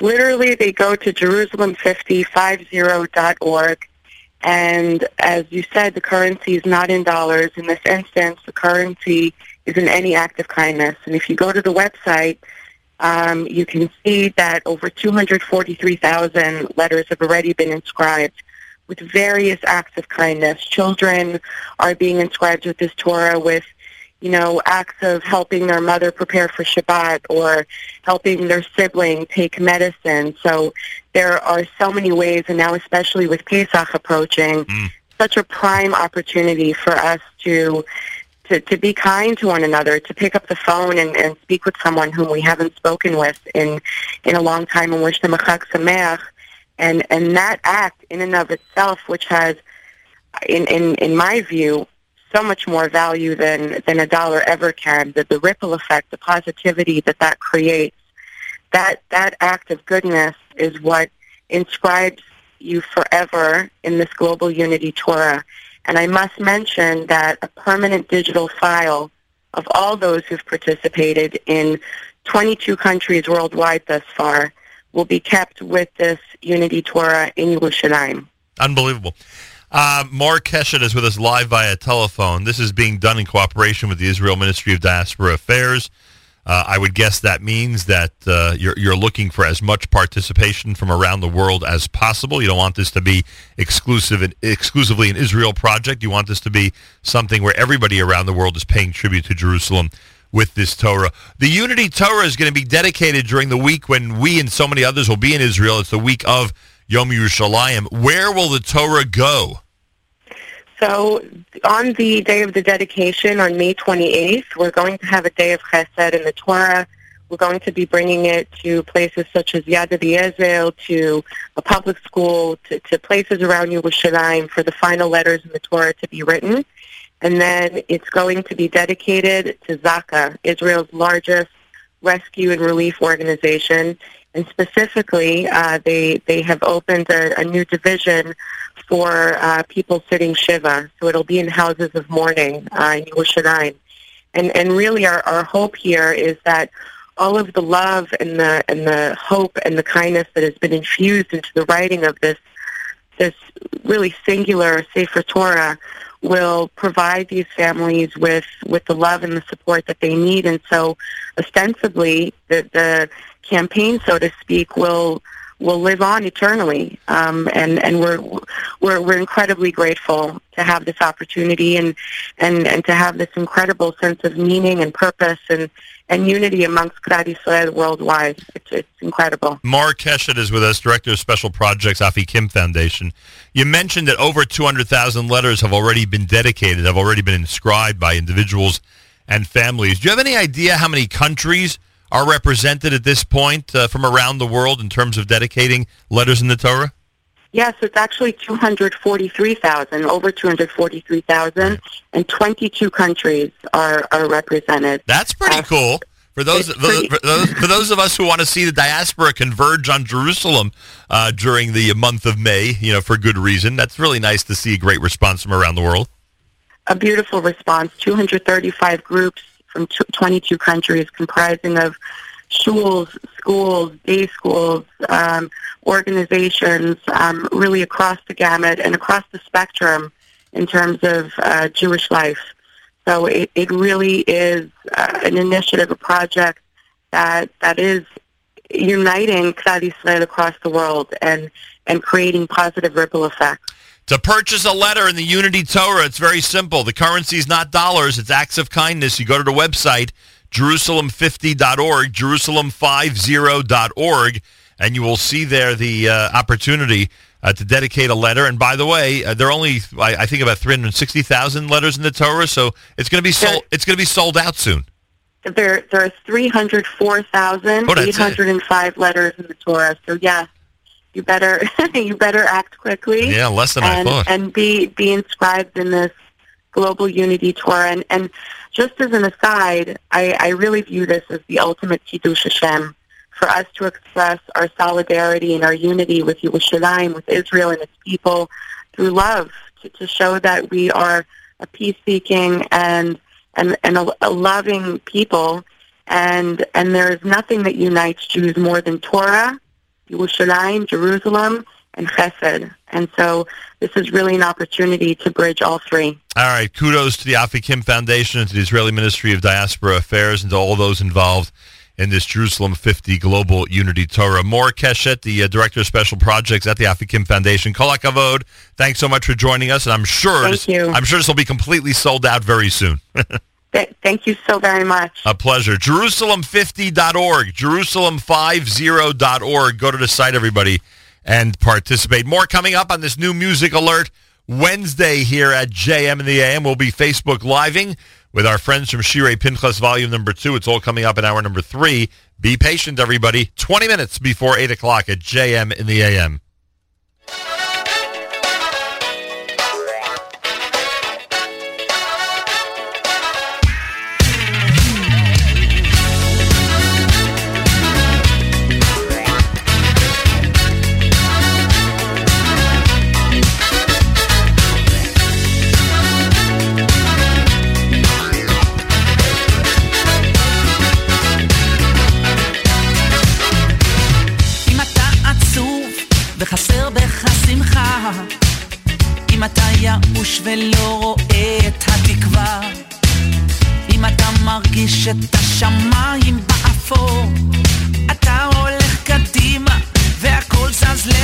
Literally, they go to Jerusalem5050.org. And as you said, the currency is not in dollars. In this instance, the currency is in any act of kindness. And if you go to the website, um, you can see that over 243,000 letters have already been inscribed with various acts of kindness. Children are being inscribed with this Torah with you know, acts of helping their mother prepare for Shabbat or helping their sibling take medicine. So there are so many ways, and now especially with Pesach approaching, mm. such a prime opportunity for us to to, to be kind to one another, to pick up the phone and, and speak with someone whom we haven't spoken with in in a long time and wish them a Chag Sameach. And and that act in and of itself, which has, in in, in my view, so much more value than than a dollar ever can. That the ripple effect, the positivity that that creates, that that act of goodness is what inscribes you forever in this global unity Torah. And I must mention that a permanent digital file of all those who've participated in 22 countries worldwide thus far will be kept with this Unity Torah in Yerushalayim. Unbelievable. Uh, Mor Keshet is with us live via telephone. This is being done in cooperation with the Israel Ministry of Diaspora Affairs. Uh, I would guess that means that uh, you're, you're looking for as much participation from around the world as possible. You don't want this to be exclusive and exclusively an Israel project. You want this to be something where everybody around the world is paying tribute to Jerusalem with this Torah. The Unity Torah is going to be dedicated during the week when we and so many others will be in Israel. It's the week of Yom Yerushalayim. Where will the Torah go? So on the day of the dedication on May 28th, we're going to have a day of chesed in the Torah. We're going to be bringing it to places such as Yad Eliezer, to a public school, to, to places around Yerushalayim for the final letters in the Torah to be written. And then it's going to be dedicated to Zaka, Israel's largest rescue and relief organization. And specifically, uh, they, they have opened a, a new division for uh, people sitting Shiva. So it'll be in houses of mourning uh, in Yerushalayim. And, and really our, our hope here is that all of the love and the, and the hope and the kindness that has been infused into the writing of this, this really singular Sefer Torah will provide these families with, with the love and the support that they need. And so ostensibly the, the campaign, so to speak, will will live on eternally. Um, and and we're we're we're incredibly grateful to have this opportunity and and and to have this incredible sense of meaning and purpose and and unity amongst Klal Yisrael worldwide. It's, it's incredible. Mor Keshet is with us, Director of Special Projects, Afikim Foundation. You mentioned that over 200,000 letters have already been dedicated, have already been inscribed by individuals and families. Do you have any idea how many countries are represented at this point uh, from around the world in terms of dedicating letters in the Torah? Yes, it's actually 243,000, over 243,000, and 22 countries are, are represented. That's pretty cool. For those, for, pretty- for those for those of us who want to see the diaspora converge on Jerusalem uh, during the month of May, you know, for good reason, that's really nice to see a great response from around the world. a beautiful response. 235 groups from tw 22 countries comprising of schools, schools, day schools, um, organizations, um, really across the gamut and across the spectrum in terms of uh, Jewish life. So it, it really is uh, an initiative, a project that that is uniting Klal Yisrael across the world and, and creating positive ripple effects. To purchase a letter in the Unity Torah, it's very simple. The currency is not dollars, it's acts of kindness. You go to the website, Jerusalem50.org, Jerusalem50.org, and you will see there the uh, opportunity uh, to dedicate a letter. And by the way, uh, there are only, I, I think, about 360,000 letters in the Torah, so it's going to be sold. It's going to be sold out soon. There, there are 304,805 letters in the Torah. So yes, you better *laughs* you better act quickly. Yeah, less than I and, thought. And be be inscribed in this global unity Torah. And, and just as an aside, I, I really view this as the ultimate kiddush Hashem for us to express our solidarity and our unity with Yerushalayim, with Israel and its people through love, to, to show that we are a peace-seeking and and, and a, a loving people, and and there is nothing that unites Jews more than Torah, Yerushalayim, Jerusalem, and Chesed. And so this is really an opportunity to bridge all three. All right. Kudos to the Afikim Foundation and to the Israeli Ministry of Diaspora Affairs and to all those involved in this Jerusalem 50 Global Unity Torah. Mor Keshet, the uh, Director of Special Projects at the Afikim Foundation. Kol HaKavod, thanks so much for joining us. And I'm sure, Thank this, you. I'm sure this will be completely sold out very soon. *laughs* Thank you so very much. A pleasure. Jerusalem50.org, Jerusalem50.org. Go to the site, everybody, and participate. More coming up on this new music alert Wednesday here at JM and the AM. We'll be Facebook living with our friends from Shirei Pinchas, volume number two. It's all coming up in hour number three. Be patient, everybody. 20 minutes before 8 o'clock at JM in the AM. וחסר בך שמחה. אם אתה יאוש ולא רואה את התקווה אם אתה מרגיש את השמיים באפור אתה הולך קדימה והכל זז ל...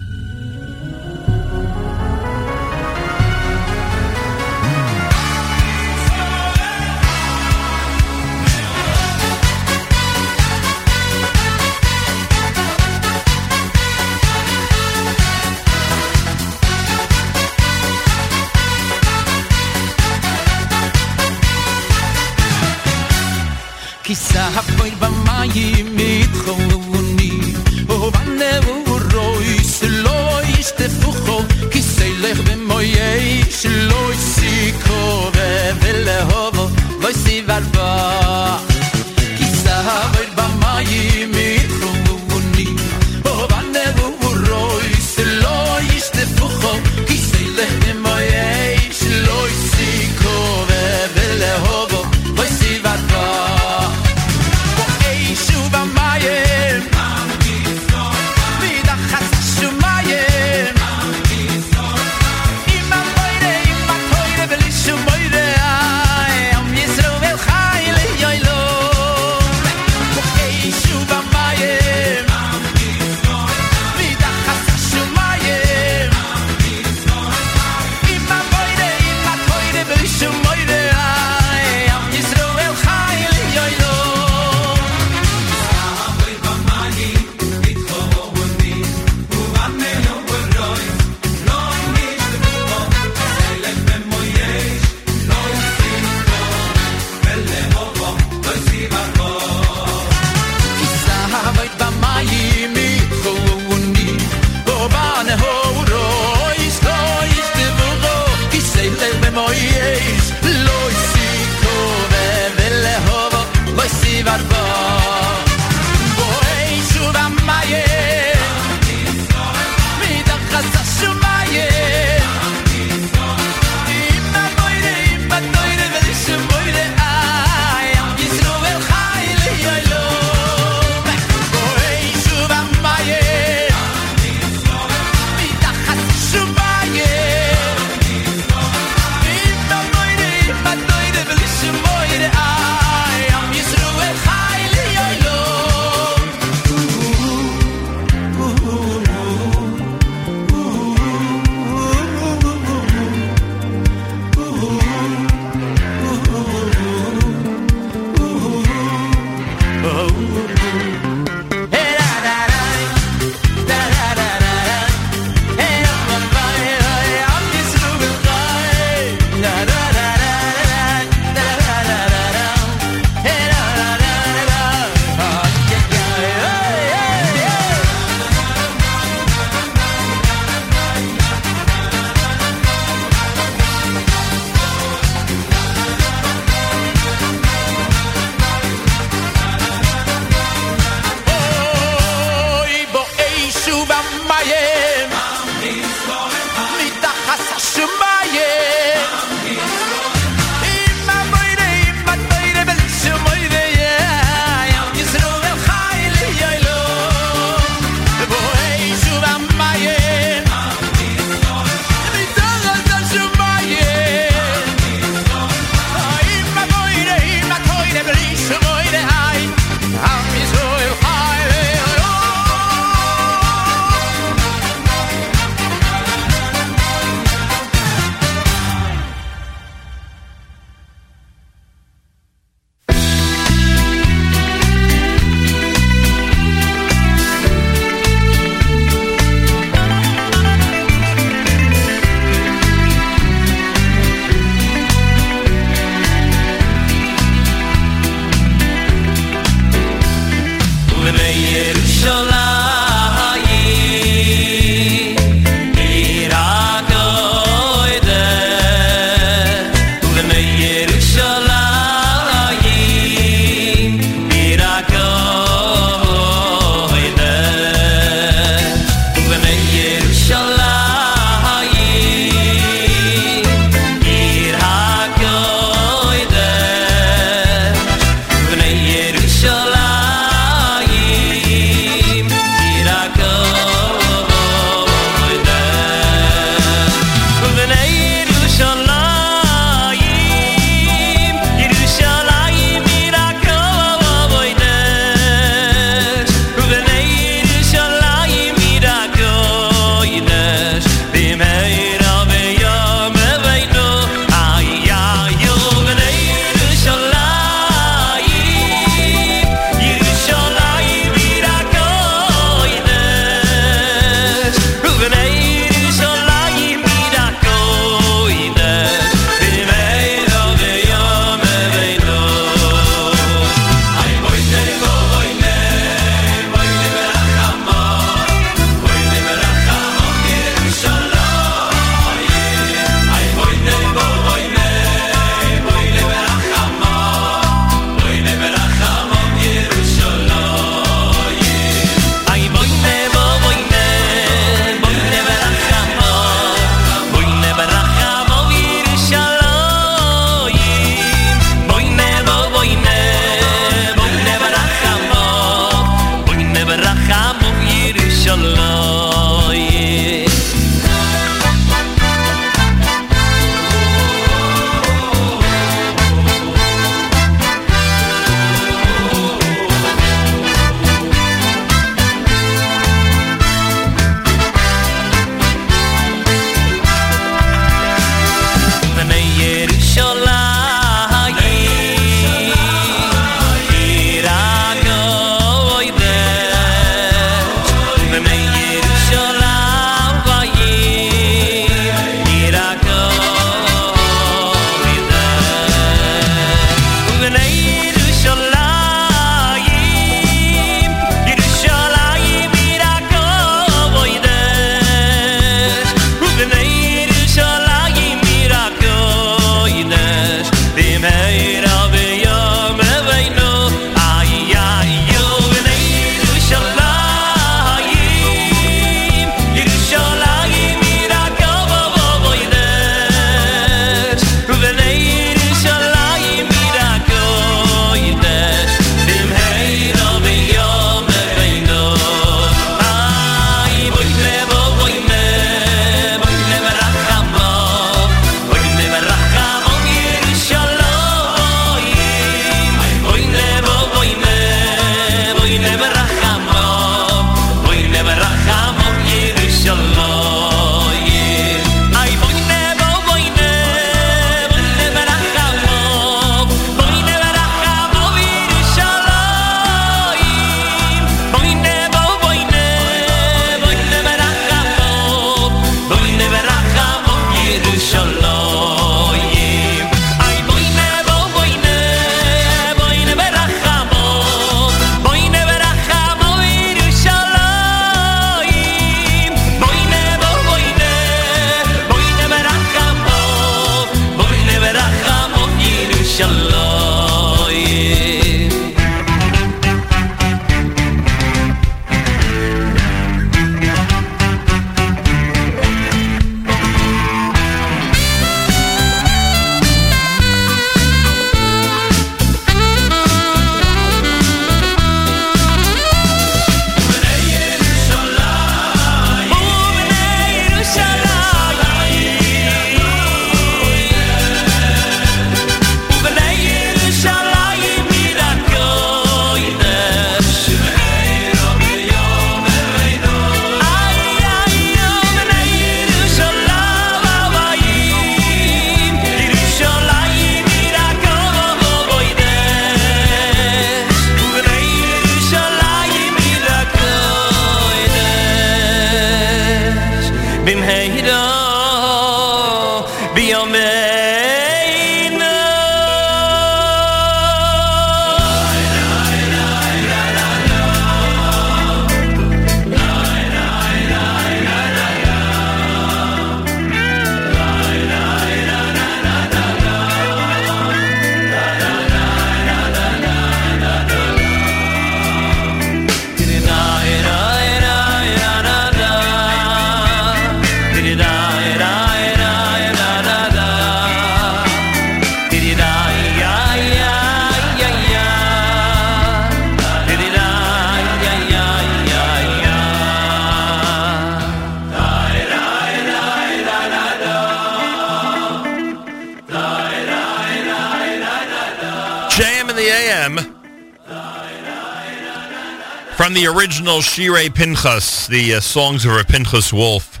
From the original Shirei Pinchas, the uh, songs of a Pinchas Wolf.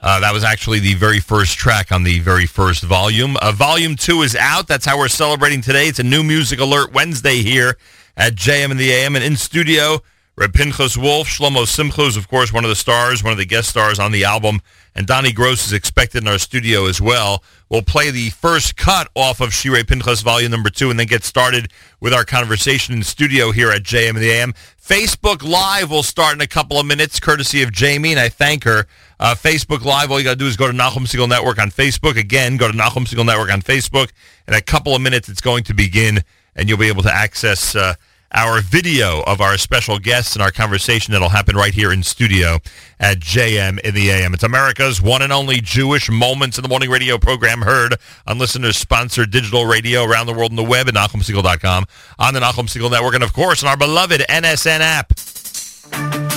Uh, that was actually the very first track on the very first volume. Uh, volume two is out. That's how we're celebrating today. It's a new music alert Wednesday here at JM and the AM and in studio. Reb Pinchas Wolf, Shlomo Simcha is, of course, one of the stars, one of the guest stars on the album, and Doni Gross is expected in our studio as well. We'll play the first cut off of Shirei Pinchas Volume Number 2 and then get started with our conversation in studio here at JM in the AM. Facebook Live will start in a couple of minutes, courtesy of Jamie, and I thank her. Uh, Facebook Live, all you got to do is go to Nachum Segal Network on Facebook. Again, go to Nachum Segal Network on Facebook. In a couple of minutes, it's going to begin, and you'll be able to access uh, our video of our special guests and our conversation that'll happen right here in studio at JM in the AM. It's America's one and only Jewish Moments in the Morning radio program heard on listeners-sponsored digital radio around the world on the web at NachumSegal.com, on the Nachum Segal Network, and of course on our beloved NSN app.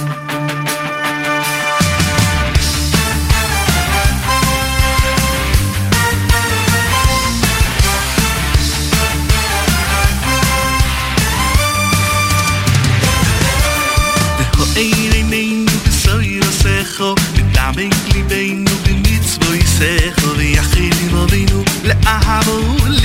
I have a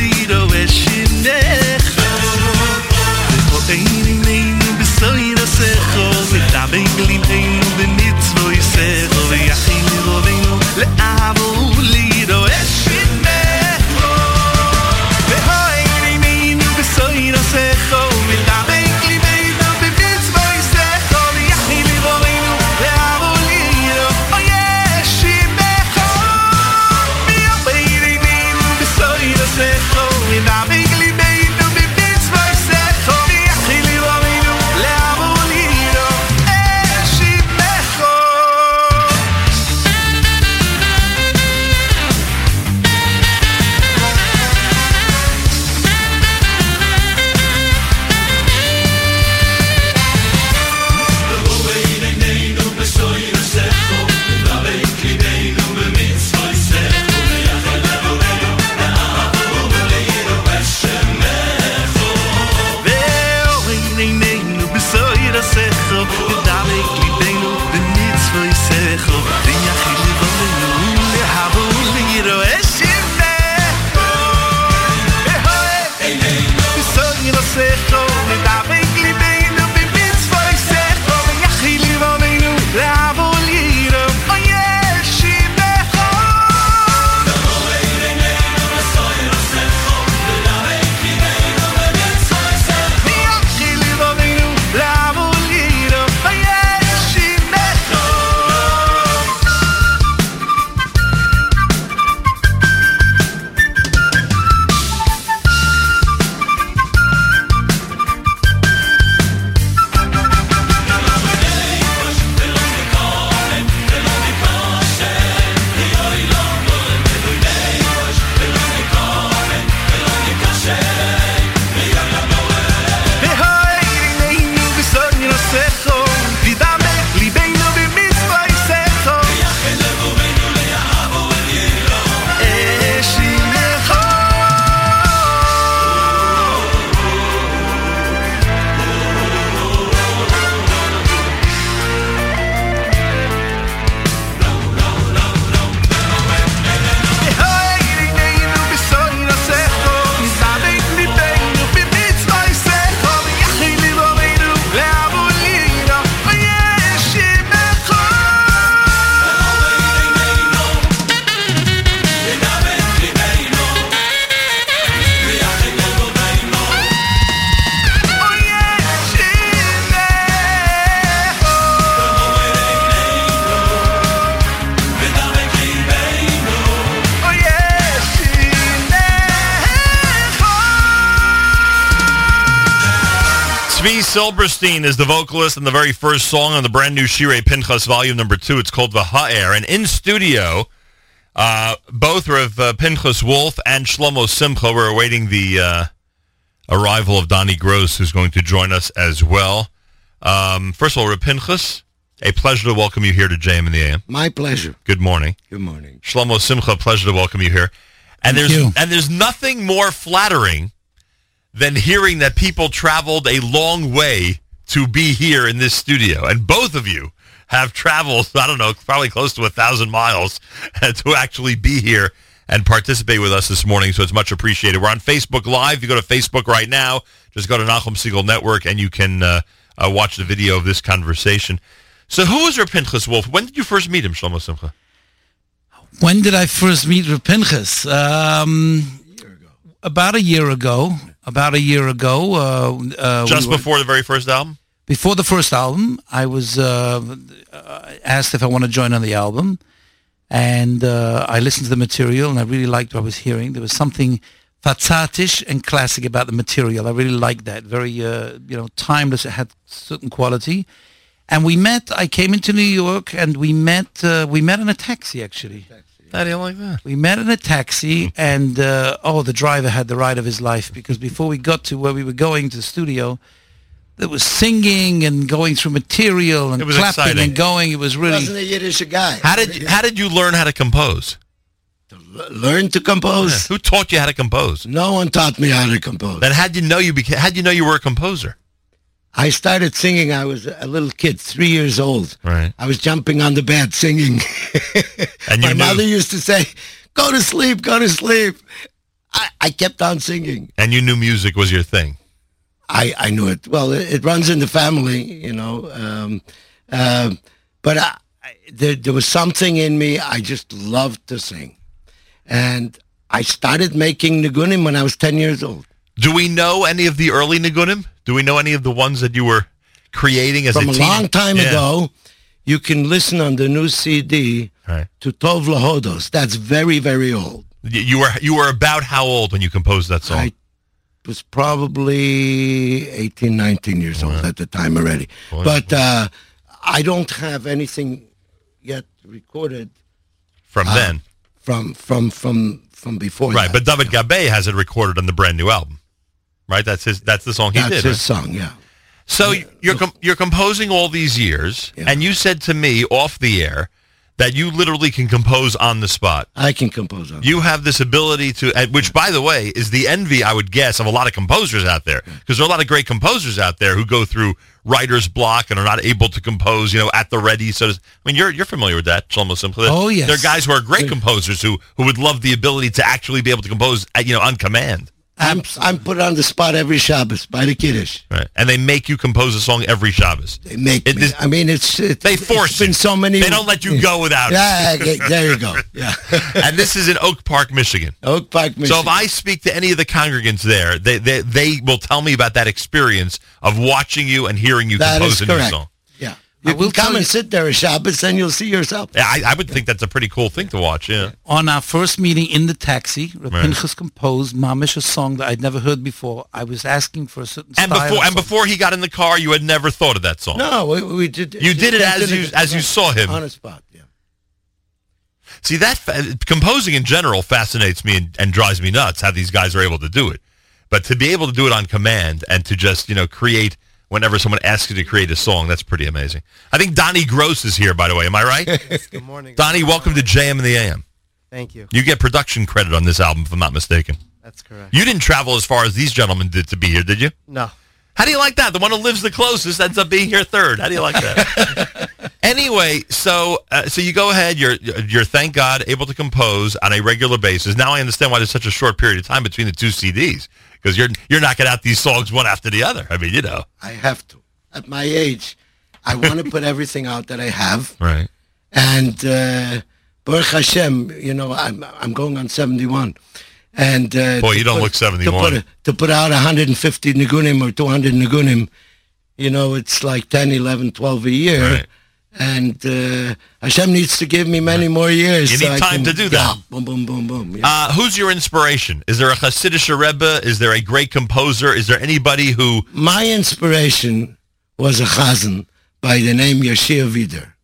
Zvi Silberstein is the vocalist in the very first song on the brand new Shirei Pinchas Volume Number Two. It's called V'Ha'er, and in studio, uh, both Rav uh, Pinchas Wolf and Shlomo Simcha. We're awaiting the uh, arrival of Doni Gross, who's going to join us as well. Um, first of all, Rav Pinchas, a pleasure to welcome you here to JM in the AM. My pleasure. Good morning. Good morning. Shlomo Simcha, pleasure to welcome you here. And Thank there's you. and there's nothing more flattering than hearing that people traveled a long way to be here in this studio. And both of you have traveled, I don't know, probably close to a thousand miles *laughs* to actually be here and participate with us this morning. So it's much appreciated. We're on Facebook Live. You go to Facebook right now. Just go to Nachum Segal Network and you can uh, uh, watch the video of this conversation. So who was your Wolf? When did you first meet him, Shlomo Simcha? When did I first meet Rav Pinchas? Um, about a year ago. About a year ago. Uh, uh, we Just were- before the very first album? Before the first album, I was uh, uh, asked if I want to join on the album, and uh, I listened to the material, and I really liked what I was hearing. There was something fazatish and classic about the material. I really liked that. Very, uh, you know, timeless. It had certain quality. And we met. I came into New York, and we met. Uh, we met in a taxi, actually. How do you like that? We met in a taxi, *laughs* and uh, oh, the driver had the ride of his life because before we got to where we were going to the studio, there was singing and going through material and It was clapping exciting. and going. It was really. Wasn't a Yiddish guy. How did you, how did you learn how to compose? learn to compose? Who taught you how to compose? No one taught me how to compose. Then how did you know you beca- how'd you know you were a composer? I started singing. I was a little kid, three years old. Right. I was jumping on the bed singing. *laughs* And My knew- mother used to say, "Go to sleep, go to sleep." I, I kept on singing. And you knew music was your thing. I, I knew it. Well, it, it runs in the family, you know. Um, um but I, I, there, there was something in me. I just loved to sing, and I started making nigunim when I was ten years old. Do we know any of the early Nigunim? Do we know any of the ones that you were creating as From a a long time Yeah. ago, you can listen on the new CD Right. to Tov Lahodos. That's very, very old. You were you were about how old when you composed that song? I was probably 18, 19 years old at the time already. Boy, but uh, I don't have anything yet recorded From uh, then. from from from from before. Right, that. but David Gabe has it recorded on the brand new album. Right? That's his that's the song he That's did. That's his right? song, yeah. So you're com- you're composing all these years, and you said to me off the air that you literally can compose on the spot. I can compose on. You have this ability to, which, by the way, is the envy I would guess of a lot of composers out there, because there are a lot of great composers out there who go through writer's block and are not able to compose, you know, at the ready. So, to, I mean, you're you're familiar with that, Shlomo Simcha. Oh, yes. there are guys who are great composers who who would love the ability to actually be able to compose, at, you know, on command. I'm I'm put on the spot every Shabbos by the Kiddush. Right, and they make you compose a song every Shabbos. They make me. I mean, it's, it's they force it's been you. so many. They don't let you go without Yeah, it. yeah there you go. *laughs* Yeah. and this is in Oak Park, Michigan. Oak Park, Michigan. So if I speak to any of the congregants there, they they, they will tell me about that experience of watching you and hearing you That compose a new song. Yeah. You will come and sit there a Shabbos and you'll see yourself. Yeah, I, I would think that's a pretty cool thing to watch. Yeah. On our first meeting in the taxi, Rav Right. Pinchas composed Mamish, a song that I'd never heard before. I was asking for a certain And style. before and before he got in the car, you had never thought of that song. No, we, we did. You did it as you as you saw him. on a spot. Yeah. See that fa- composing in general fascinates me and, and drives me nuts. How these guys are able to do it, but to be able to do it on command and to just you know create whenever someone asks you to create a song, that's pretty amazing. I think Doni Gross is here, by the way. Am I right? *laughs* Good morning. Doni, welcome to JM and the AM. Thank you. You get production credit on this album, if I'm not mistaken. That's correct. You didn't travel as far as these gentlemen did to be here, did you? No. How do you like that? The one who lives the closest ends up being here third. How do you like that? *laughs* anyway, so uh, so you go ahead. You're you're thank God able to compose on a regular basis. Now I understand why there's such a short period of time between the two CDs because you're you're knocking out these songs one after the other. I mean, you know, I have to. At my age, I want to put *laughs* everything out that I have. right? And uh, Baruch Hashem, you know, I'm I'm going on 71. And uh, Boy, you don't put- look To 71. put, to put out 150 nigunim or 200 nigunim, you know, it's like 10, 11, 12 a year. And uh, Hashem needs to give me many more years. You so need I time can- to do that. Yeah, boom, boom, boom, boom. Yeah. Uh, who's your inspiration? Is there a Hasidic Rebbe? Is there a great composer? Is there anybody who... My inspiration was a chazan by the name Yashir Vider.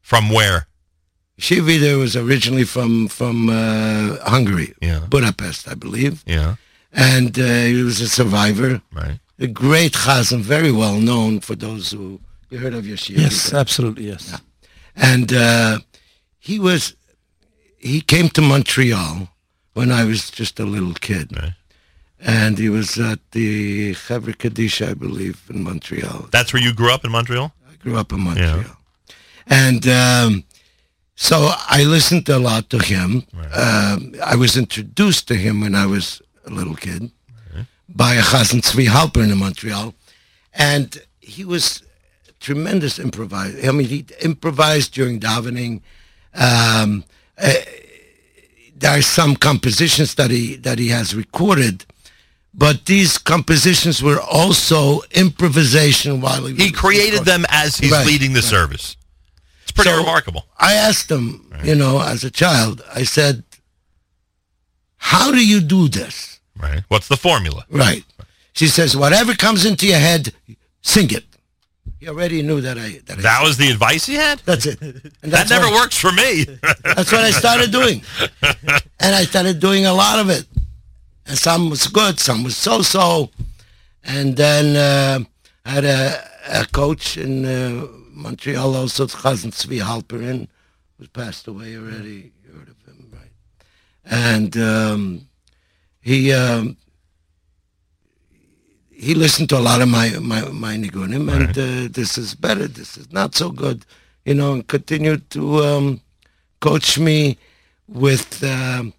From where? Yashir Vider was originally from from uh, Hungary, Yeah. Budapest, I believe, Yeah. and uh, he was a survivor. Right. A great chazan, very well known for those who you heard of Yashir. Yes, Vider. absolutely, yes. and uh, he was he came to Montreal when I was just a little kid, and he was at the Chevre Kadisha, I believe, in Montreal. That's where you grew up in Montreal? I grew up in Montreal, and um, so I listened a lot to him. Um, I was introduced to him when I was a little kid by a Chazan Tzvi Halpern in Montreal, and he was a tremendous improviser. I mean, he improvised during davening. Um, uh, there are some compositions that he that he has recorded, but these compositions were also improvisation while he, was. He created them as he's Right, leading the right. service. It's pretty So, remarkable. I asked him, you know, as a child, I said, "How do you do this?" Right. What's the formula? Right. She says, "Whatever comes into your head, sing it." He already knew that I that, I That was the advice he had? That's it. And that never works for me. That's what I started doing. *laughs* and I started doing a lot of it. And some was good, some was so-so. And then uh, I had a, a coach in uh, Montreal, also Chazan Tzvi Halperin, who's passed away already. You heard of him, right? And um, he um, he listened to a lot of my my, my nigunim, and uh, this is better, this is not so good, you know, and continued to um, coach me with um,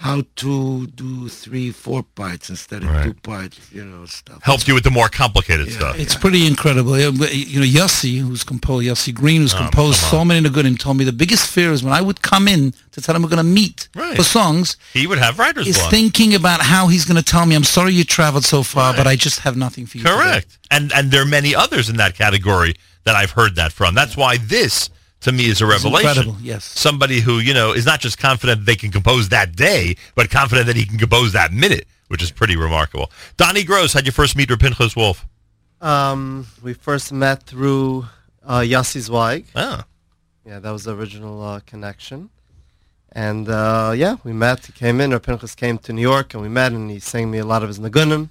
how to do three, four parts instead of two parts, you know, stuff. Helped you with the more complicated stuff. It's pretty incredible. You know, Yossi, who's composed, Yossi Green, who's Oh, composed so many in the good, and told me the biggest fear is when I would come in to tell him we're going to meet Right. for songs, He would have writer's is block. thinking about how he's going to tell me, I'm sorry you traveled so far, but I just have nothing for you. today." Correct. And and there are many others in that category that I've heard that from. That's why this to me is a It's revelation. incredible, yes. Somebody who, you know, is not just confident they can compose that day, but confident that he can compose that minute, which is pretty remarkable. Doni Gross, how'd you first meet with Pinchas Wolf? Um, we first met through uh, Yossi Zweig. Oh. Yeah, that was the original uh, connection. And uh, yeah, we met. He came in, or Pinchas came to New York, and we met, and he sang me a lot of his Nagunim.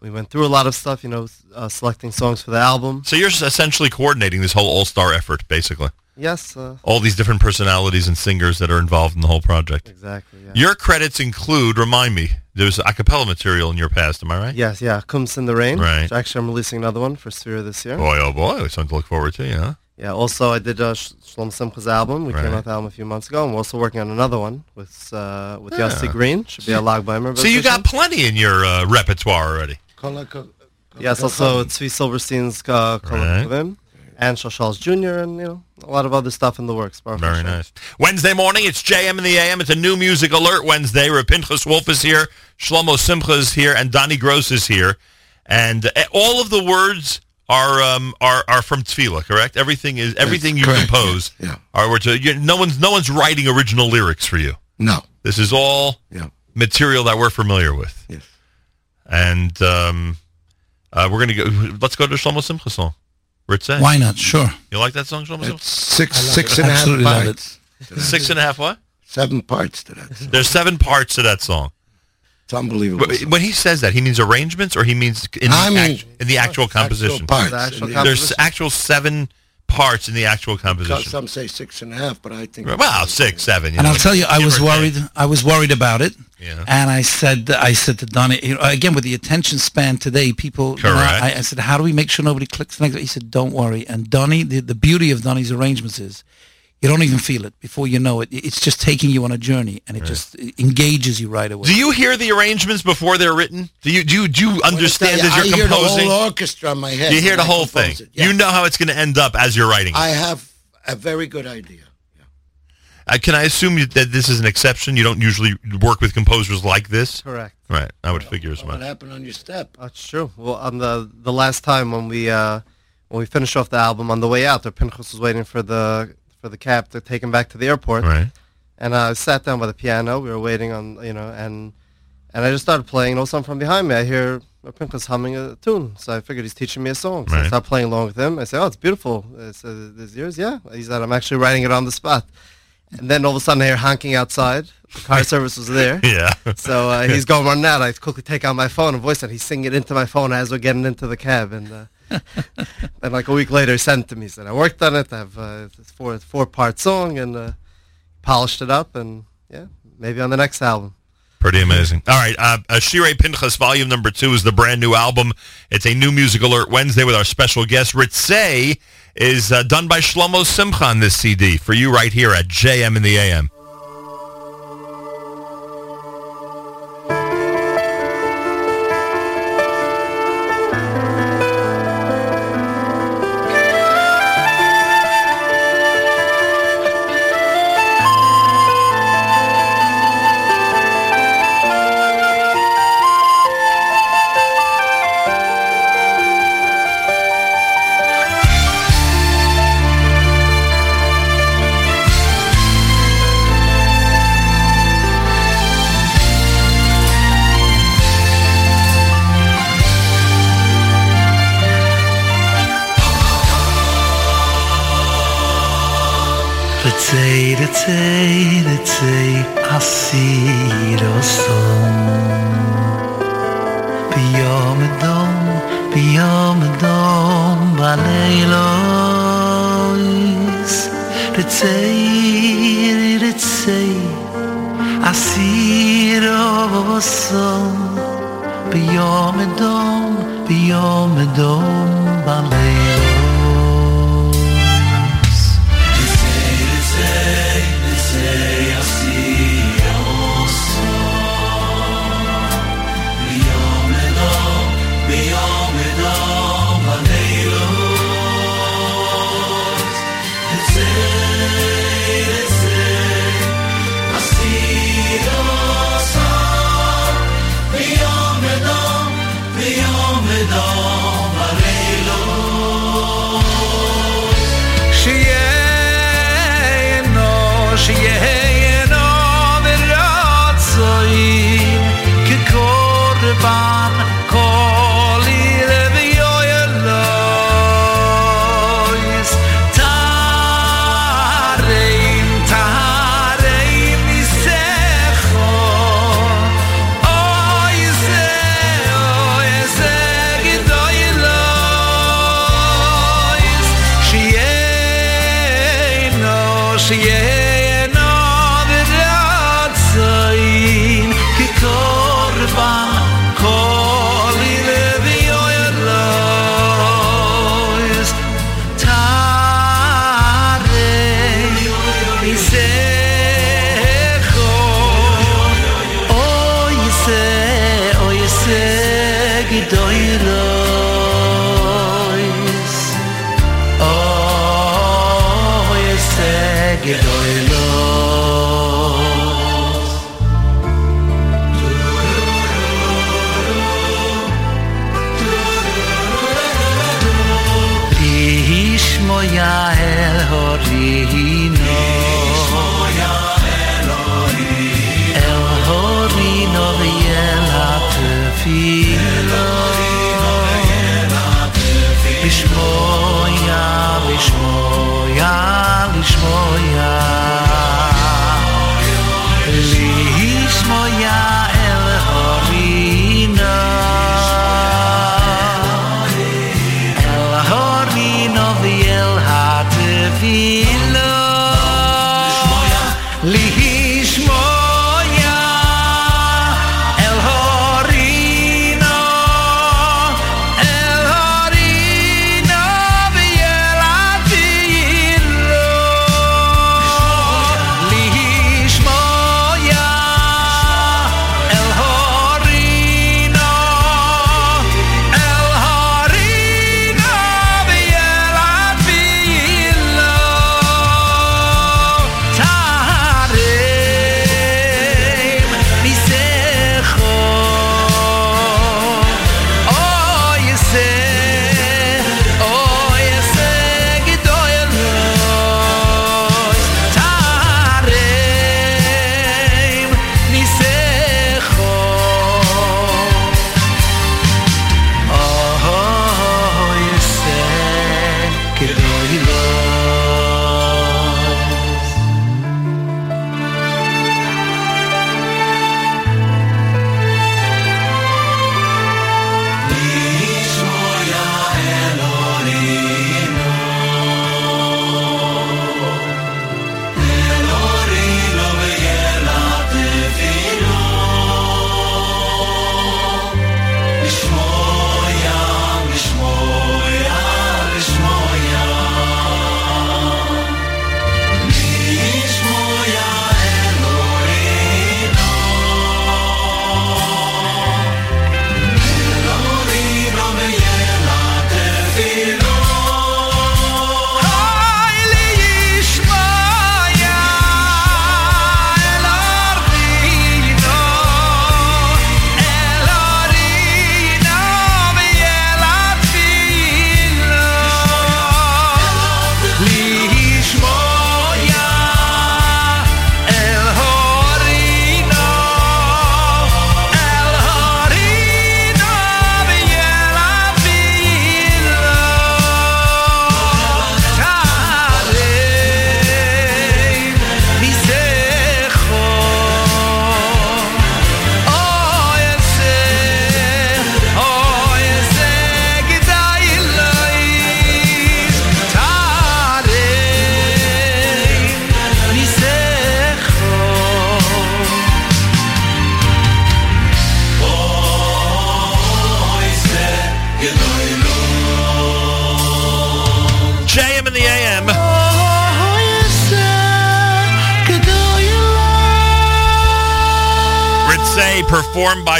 We went through a lot of stuff, you know, uh, selecting songs for the album. So you're essentially coordinating this whole all-star effort, basically. Yes. Uh, All these different personalities and singers that are involved in the whole project. Exactly. Yeah. Your credits include, remind me, there's a cappella material in your past, am I right? Yes, yeah. Comes in the Rain. Right. Which actually, I'm releasing another one for Sphere this year. Boy, oh boy, something to look forward to, yeah. Yeah, also I did uh, Sh- Shalom Simcha's album. We Right. came out with the album a few months ago, and we're also working on another one with uh, with Yeah. Yossi Green. Should be a Lag B'Omer. So you got plenty in your uh, repertoire already. Yes, also Tzvi Silberstein's uh, Kol Right. HaKovim, and Shashals Jr. and you know a lot of other stuff in the works. Baruch Very Hashem. nice. Wednesday morning, it's JM in the AM. It's a new music alert Wednesday. where Pinchas Wolf is here, Shlomo Simcha is here, and Doni Gross is here. And uh, all of the words are um, are are from Tefillah, correct? Everything is everything you correct, compose. yeah. Are were to, you, no one's no one's writing original lyrics for you. No. This is all Yeah. material that we're familiar with. Yes. And um, uh, we're gonna go. Let's go to Shlomo Simcha song. Ritz. Why not? Sure. You like that song, Shlomo Simcha? Six, I love six it. and a half Absolutely love parts. Six and a half what? Seven parts to that. song. There's seven parts to that song. It's unbelievable. But when he says that, he means arrangements, or he means in the, I mean, act- in the actual composition. parts. The actual There's composition. actual seven parts in the actual Because composition. Some say six and a half, but I think. Well, six, seven. You and know, I'll tell you, I was or take. worried. I was worried about it. Yeah. And I said, I said to Doni, you know, again with the attention span today, people. you know, Correct. I, I said, how do we make sure nobody clicks the next? He said, don't worry. And Doni, the, the beauty of Doni's arrangements is, you don't even feel it before you know it. It's just taking you on a journey, and it just engages you right away. Do you hear the arrangements before they're written? Do you do you, do you understand tell as you, you're I hear the whole orchestra in my head you hear the I whole thing. Yeah. You know how it's going to end up as you're writing. it. I have a very good idea. Uh, can I assume that this is an exception? You don't usually work with composers like this. Correct. Right. I would figure as much. What happened on your step? That's true. Well, on the the last time when we uh, when we finished off the album on the way out, there Pinchas was waiting for the for the cab to take him back to the airport. Right. And I sat down by the piano. We were waiting on, you know, and and I just started playing. And all of a sudden, from behind me, I hear my Pinchas humming a tune. So I figured he's teaching me a song. So I start playing along with him. I said, "Oh, it's beautiful." I said, "Is yours?" Yeah. He said, "I'm actually writing it on the spot." And then all of a sudden, I hear honking outside. The car *laughs* service was there. Yeah. So uh, he's *laughs* going running out. I quickly take out my phone and voice it. He's singing it into my phone as we're getting into the cab. And uh, then, like a week later, he sent to me. He said, "I worked on it. I have uh, four four part song and uh, polished it up. And yeah, maybe on the next album." Pretty amazing. All right, uh, uh, Pinchas Volume Number Two is the brand new album. It's a new music alert Wednesday with our special guest Ritzay is uh, done by Shlomo Simcha on this CD for you right here at JM in the AM. säger sig asir och sång بيامدام بيامدام بليلايس رتسي رتسي عسير وصام بيامدام بيامدام بليلايس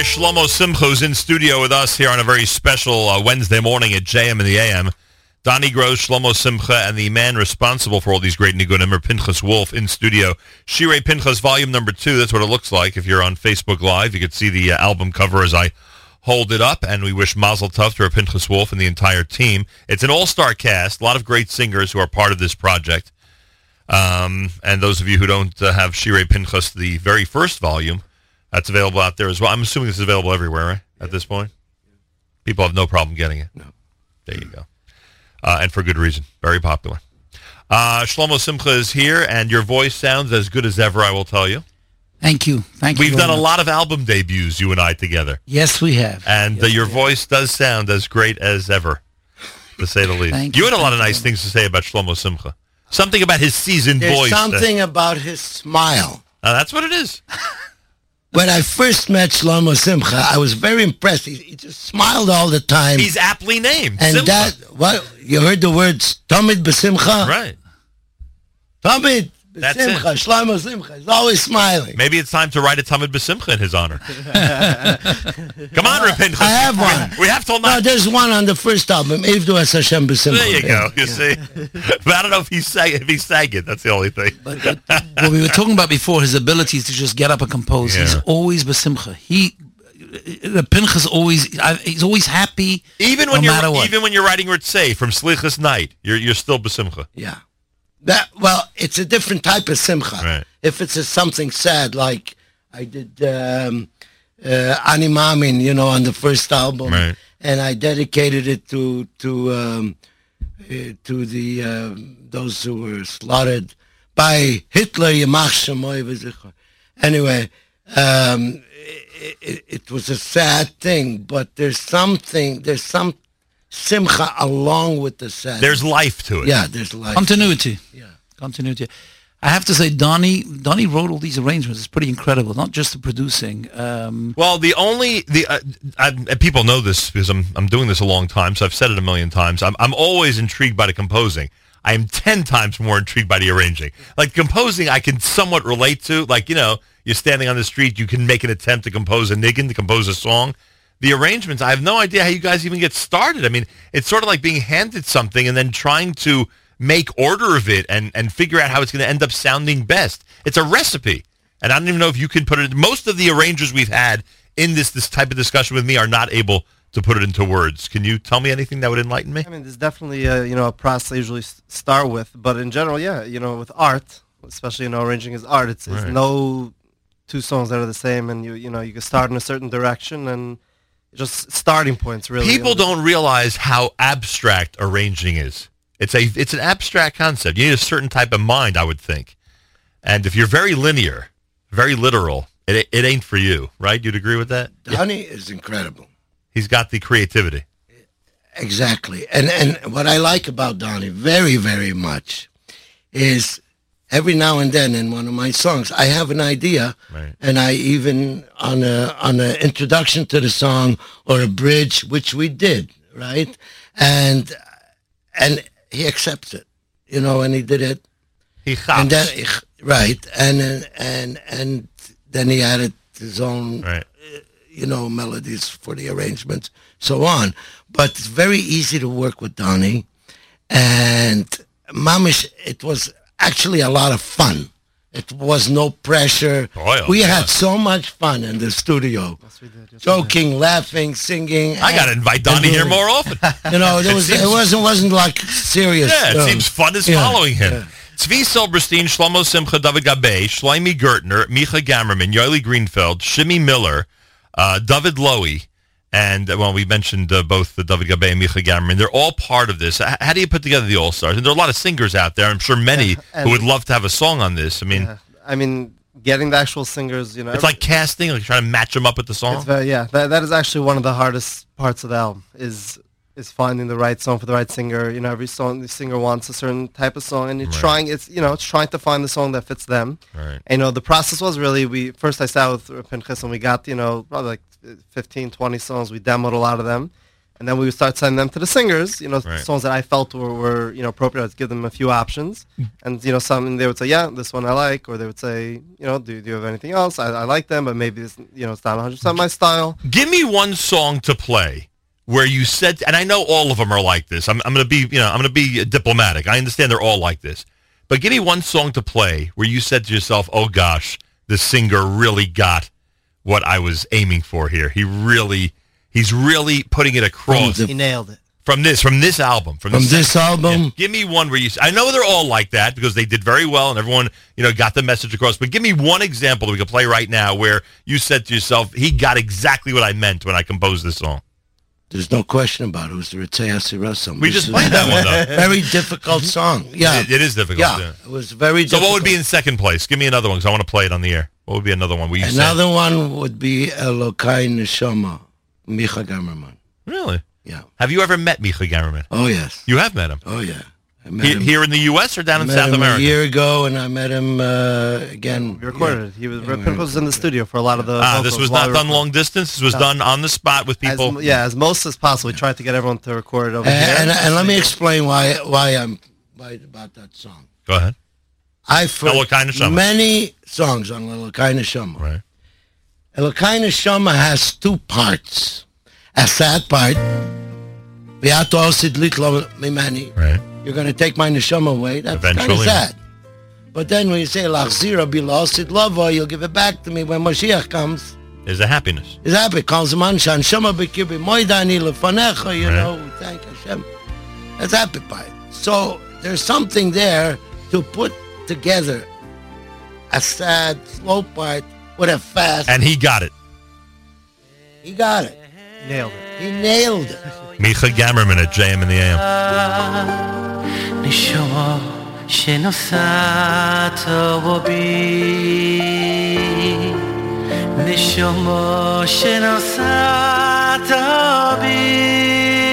Shlomo Simcha, in studio with us here on a very special uh, Wednesday morning at JM in the AM. Doni Gross, Shlomo Simcha, and the man responsible for all these great nigunim Pinchas Wolf in studio. Shirei Pinchas, volume number two. That's what it looks like. If you're on Facebook Live, you could see the uh, album cover as I hold it up. And we wish Mazel Tov to Pinchas Wolf and the entire team. It's an all-star cast. A lot of great singers who are part of this project. Um, and those of you who don't uh, have Shirei Pinchas, the very first volume, that's available out there as well. I'm assuming this is available everywhere, right? At this point, people have no problem getting it. No, there you go, uh, and for good reason. Very popular. Uh, Shlomo Simcha is here, and your voice sounds as good as ever. I will tell you. Thank you. Thank you. We've very done a lot of album debuts, you and I together, Yes, we have. and uh, your voice does sound as great as ever, to say the least. Thank you you, had a lot of nice things to say about Shlomo Simcha. Something about his seasoned There's voice. that- something about his smile. Uh, that's what it is. *laughs* When I first met Shlomo Simcha, I was very impressed. He, he just smiled all the time. He's aptly named. and Simcha. that what you heard the words Tamid B'Simcha. Right. Tamid That's B'Simcha. Shlomo Simcha. He's always smiling. Maybe it's time to write a Talmud B'Simcha in his honor. *laughs* Come on, Rapin. I have one. We have till No, there's one on the first album. Ivdu Es Hashem B'Simcha. There you go. You see, but I don't know if he sang if he sang it. That's the only thing. what we were talking about before, his abilities to just get up and compose. He's always besimcha. He, the Pinchas always, he's always happy. Even when no you're even when you're writing Ritzay from Slichas Night, you're you're still B'Simcha. Yeah. That well, it's a different type of simcha. Right. If it's a, something sad, like I did um, uh, Ani Mamin, you know, on the first album, Right. and I dedicated it to to um, uh, to the uh, those who were slaughtered by Hitler. Yamach Shemoy v'zichor. Anyway, um, it, it, it was a sad thing, but there's something, there's some simcha along with the sad. There's life to it. Yeah, there's life. Continuity. Yeah. Continuity. I have to say, Doni, Doni wrote all these arrangements. It's pretty incredible. Not just the producing. Um, Well, the only the uh, I, people know this because I'm I'm doing this a long time, so I've said it a million times. I'm I'm always intrigued by the composing. I am ten times more intrigued by the arranging. Like composing, I can somewhat relate to. Like you know, you're standing on the street, you can make an attempt to compose a niggin, to compose a song. The arrangements, I have no idea how you guys even get started. I mean, it's sort of like being handed something and then trying to make order of it and and figure out how it's going to end up sounding best. It's a recipe. And I don't even know if you can put it. Most of the arrangers we've had in this this type of discussion with me are not able to put it into words. Can you tell me anything that would enlighten me? I mean, there's definitely a, you know a process I usually start with, but in general, yeah, you know, with art, especially you know arranging is art. It's, it's no two songs that are the same, and you you know you can start in a certain direction and just starting points really. People don't realize how abstract arranging is. It's a it's an abstract concept. You need a certain type of mind, I would think. And if you're very linear, very literal, it it ain't for you, right? You'd agree with that? Doni is incredible. He's got the creativity. Exactly. And and what I like about Donnie very, very much is every now and then in one of my songs I have an idea Right. and I even on a on an introduction to the song or a bridge, which we did, right? And and he accepts it. You know, and he did it. He and then right. And and and and then he added his own right. Uh, you know, melodies for the arrangements, so on. But it's very easy to work with Doni. And Mamish, it was actually a lot of fun. It was no pressure. Oh, we yeah. had so much fun in the studio. Joking, laughing, singing. I got to invite and Doni here more often. *laughs* You know, there It was, seems- it wasn't wasn't like serious. Yeah, it um, seems fun is yeah, following him. yeah. Tzvi Silberstein, Shlomo Simcha, David Gabe, Shlomi Gertner, Micha Gamerman, Yoeli Greenfeld, Shimmy Miller, uh, David Lowy, and uh, well, we mentioned uh, both the David Gabe and Micha Gamerman. They're all part of this. How do you put together the All Stars? And there are a lot of singers out there. I'm sure many *laughs* and- who would love to have a song on this. I mean, Yeah. I mean, getting the actual singers, you know, it's like casting, like trying to match them up with the song. It's very, yeah, that, that is actually one of the hardest parts of the album is is finding the right song for the right singer. You know, every song the singer wants a certain type of song, and you're Right. trying. It's you know, it's trying to find the song that fits them. Right. And, you know, the process was really we first I sat with Pinchas and we got you know probably like 15, 20 songs. We demoed a lot of them. And then we would start sending them to the singers, you know, Right. songs that I felt were, were you know appropriate. I'd give them a few options, and you know, some they would say, yeah, this one I like, or they would say, you know, do, do you have anything else? I, I like them, but maybe this, you know, it's not 100 percent my style. Give me one song to play where you said, and I know all of them are like this. I'm, I'm going to be, you know, I'm going to be diplomatic. I understand they're all like this, but give me one song to play where you said to yourself, "Oh gosh, the singer really got what I was aiming for here. He really, he's really putting it across." He nailed it. From this, from this album, from, From this album? Yeah. Give me one where you. I know they're all like that because they did very well and everyone, you know, got the message across. But give me one example that we can play right now where you said to yourself, "He got exactly what I meant when I composed this song." There's no question about it. It was the Ritzei Asirasam. We just played that one, though. Very difficult song. Yeah. It- it is difficult. Yeah. yeah. It was very So, what would be in second place? Give me another one because I want to play it on the air. What would be another one? Where you said- Another one would be Elokai Neshama, Micha Gamerman. Really? Yeah. Have you ever met Micha Gamerman? Oh, yes. You have met him. Oh, yeah. I met He- him- here in the U.S. or down in met South him America? a year ago, and I met him uh, again. We recorded it. He was Pinnacle was in the studio for a lot of the. Ah, this vocals was not done long distance. This was No. done on the spot with people. m- yeah, as most as possible. We tried to get everyone to record it over And, here. and, and let me explain why why I'm why about that song. Go ahead. I've heard Elokai Neshama. many songs on Elokai Neshama. Right. Elokai Neshama has two parts. A sad part. V'ato osid litlo mimani. Right. You're going to take my neshama away. That's kind of sad. But then when you say lachzira bilo osid lavo, you'll give it back to me when Mashiach comes. There's a happiness. Is happy. Kol zaman shanshama b'kirbi moidani lefanecha. You Right. know, thank Hashem. That's happy part. So there's something there to put together a sad, slow part with a fast. And he got it. he got it. Nailed it. He nailed it. Micha Gamerman at JM in the AM. Ah. נשמה שנוסעת בי נשמה שנוסעת בי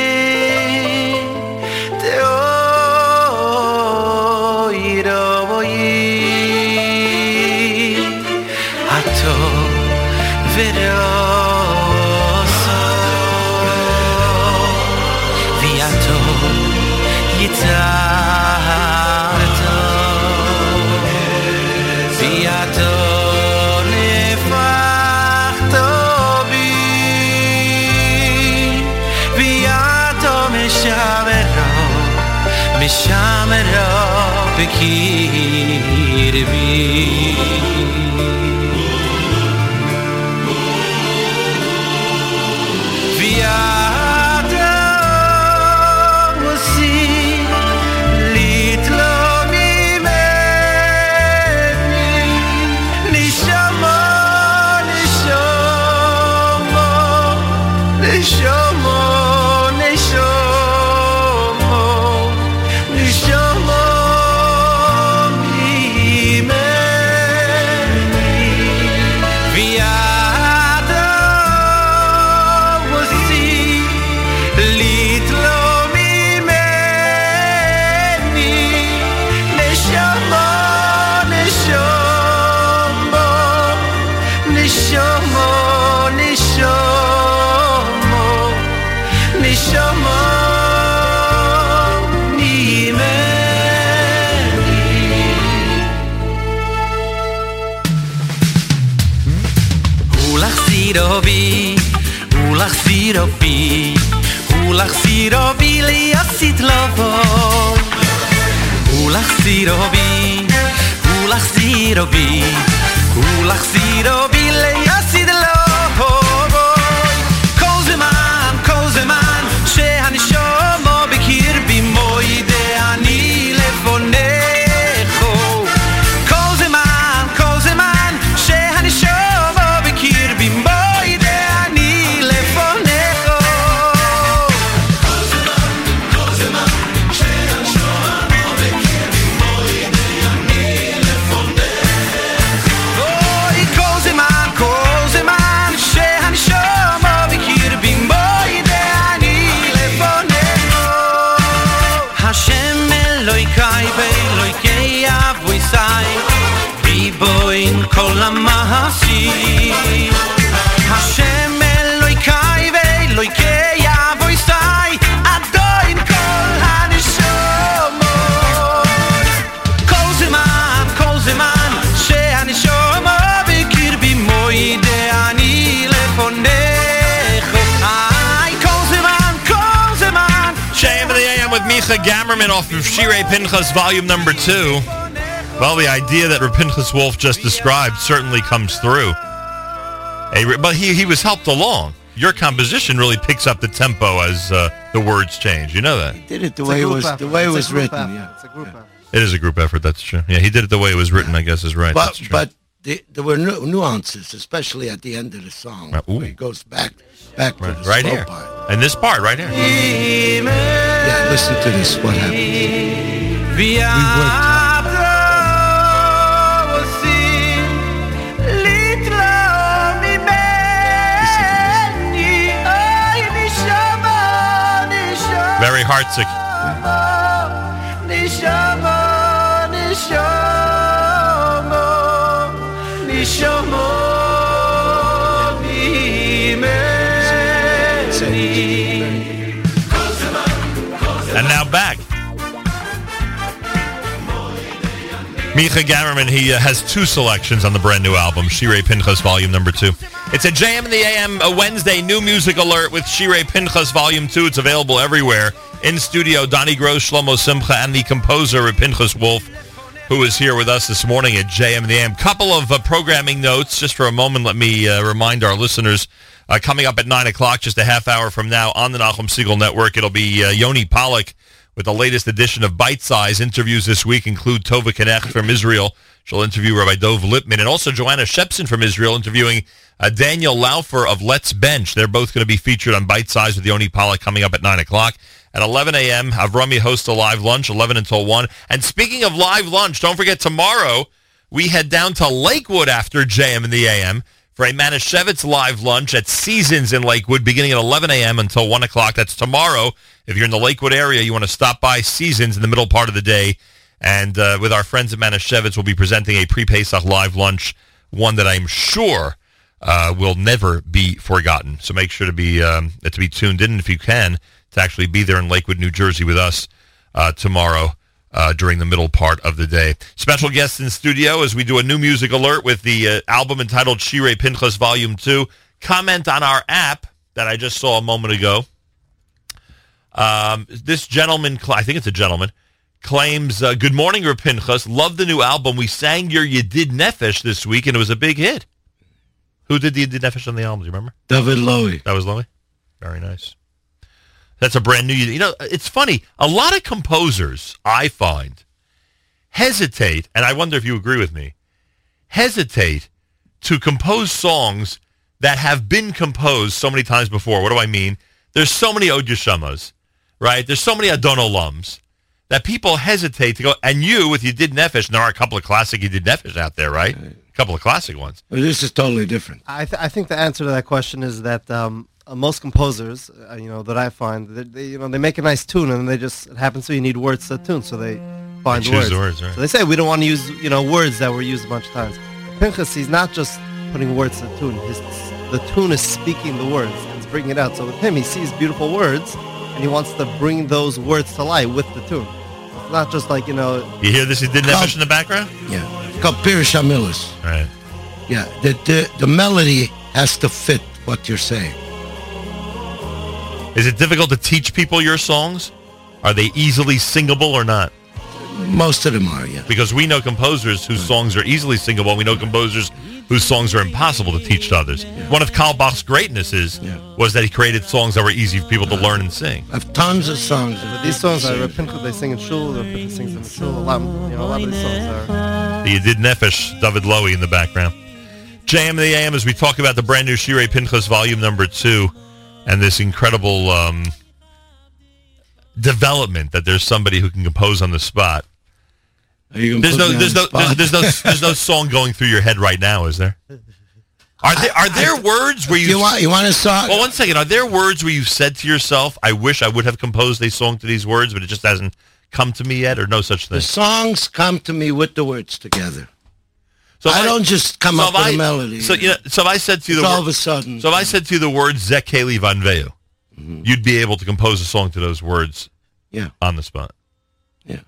Ο Λαξί Ροβί, ο Λαξί Ροβί, η Ασιτλόπο. Ο Λαξί Ροβί, ο Λαξί Gamerman off of Shirei Pinchas volume number two. Well, the idea that Reb Pinchas Wolf just described certainly comes through. A, but he, he was helped along. Your composition really picks up the tempo as uh, the words change. You know that? He did it the It's way it was effort. the way it It's a was written. effort. Yeah. It's a group effort. It is a group effort, that's true. Yeah, he did it the way it was written, I guess is right. But that's true. but the, there were nu- nuances, especially at the end of the song, Uh, where it goes back back to the right slow here. part. And this part right here. Yeah, listen to this. What happened? We Very heartsick. And now back. Micha Gamerman, he uh, has two selections on the brand new album, Shirei Pinchas Volume Number Two. It's a JM in the AM, a Wednesday new music alert with Shirei Pinchas Volume Two. It's available everywhere. In studio, Doni Gross, Shlomo Simcha, and the composer Pinchas Wolf, who is here with us this morning at JM in the AM. Couple of uh, programming notes, just for a moment. Let me uh, remind our listeners. Uh, coming up at 9 o'clock, just a half hour from now on the Nachum Segal Network, it'll be uh, Yoni Pollock with the latest edition of Bite Size. Interviews this week include Tova Knecht from Israel. She'll interview Rabbi Dov Lipman and also Joanna Shepson from Israel interviewing uh, Daniel Laufer of Let's Bench. They're both going to be featured on Bite Size with Yoni Pollock coming up at 9 o'clock. At 11 a.m., Avrami hosts a live lunch, 11 until 1. And speaking of live lunch, don't forget tomorrow we head down to Lakewood after JM in the AM for a Manischewitz live lunch at Seasons in Lakewood beginning at 11 a.m. until 1 o'clock. That's tomorrow. If you're in the Lakewood area, you want to stop by Seasons in the middle part of the day. And uh, with our friends at Manischewitz, we'll be presenting a pre-Pesach live lunch, one that I'm sure uh, will never be forgotten. So make sure to be um, to be tuned in if you can to actually be there in Lakewood, New Jersey with us uh, tomorrow uh, during the middle part of the day. Special guests in studio as we do a new music alert with the uh, album entitled Shirei Pinchas Volume 2. Comment on our app that I just saw a moment ago. Um, this gentleman, I think it's a gentleman, claims, uh, Good morning, Reb Pinchas. Love the new album. We sang your Yedid Nefesh this week, and it was a big hit. Who did the You Nefesh on the album? Do you remember? David Lowy. That was Lowy? Very nice. That's a brand new. You know, it's funny. A lot of composers, I find, hesitate, and I wonder if you agree with me, hesitate to compose songs that have been composed so many times before. What do I mean? There's so many Odyashamas, right? There's so many Adon Olams that people hesitate to go. And you, with Yedid Nefesh, and there are a couple of classic Yedid Nefesh out there, right? A couple of classic ones. Well, this is totally different. I, th- I think the answer to that question is that um, uh, most composers, uh, you know, that I find, they, they, you know, they make a nice tune and they just it happens to you need words to the tune, so they find choose words. the words, right. So they say we don't want to use, you know, words that were used a bunch of times. Pinchas, he's not just putting words to the tune. His, the tune is speaking the words. It's bringing it out. So with him, he sees beautiful words and he wants to bring those words to life with the tune. It's not just like, you know, You hear this Yedid Nefesh in the background? Yeah. It's called Pirish Right. Yeah. The, the, the melody has to fit what you're saying. Is it difficult to teach people your songs? Are they easily singable or not? Most of them are, yeah. Because we know composers whose songs are easily singable, and we know composers whose songs are impossible to teach to others. One of Carlebach's greatnesses was that he created songs that were easy for people to learn and sing. I have tons of songs. but these songs are Pinchas, they sing in shul, Reb Pinchas sings in shul. A lot, you know, a lot of these songs are. Yedid Nefesh, David Lowy in the background. JM the AM as we talk about the brand new Shirei Pinchas volume number two and this incredible um, development that there's somebody who can compose on the spot. you gonna There's no, me on there's the no, there's, spot? there's no, there's no song going through your head right now, is there? Are there are there words where you You want- you want a song? Well, one second. Are there words where you've said to yourself, "I wish I would have composed a song to these words, but it just hasn't come to me yet," or no such thing? The songs come to me with the words together. So I if don't just come so up with I- a melody. So you know, so if I said to you the all wor- of a sudden. so if I said to you the words Zekeli Van Veu, you'd be able to compose a song to those words, Yeah. on the spot. Yeah.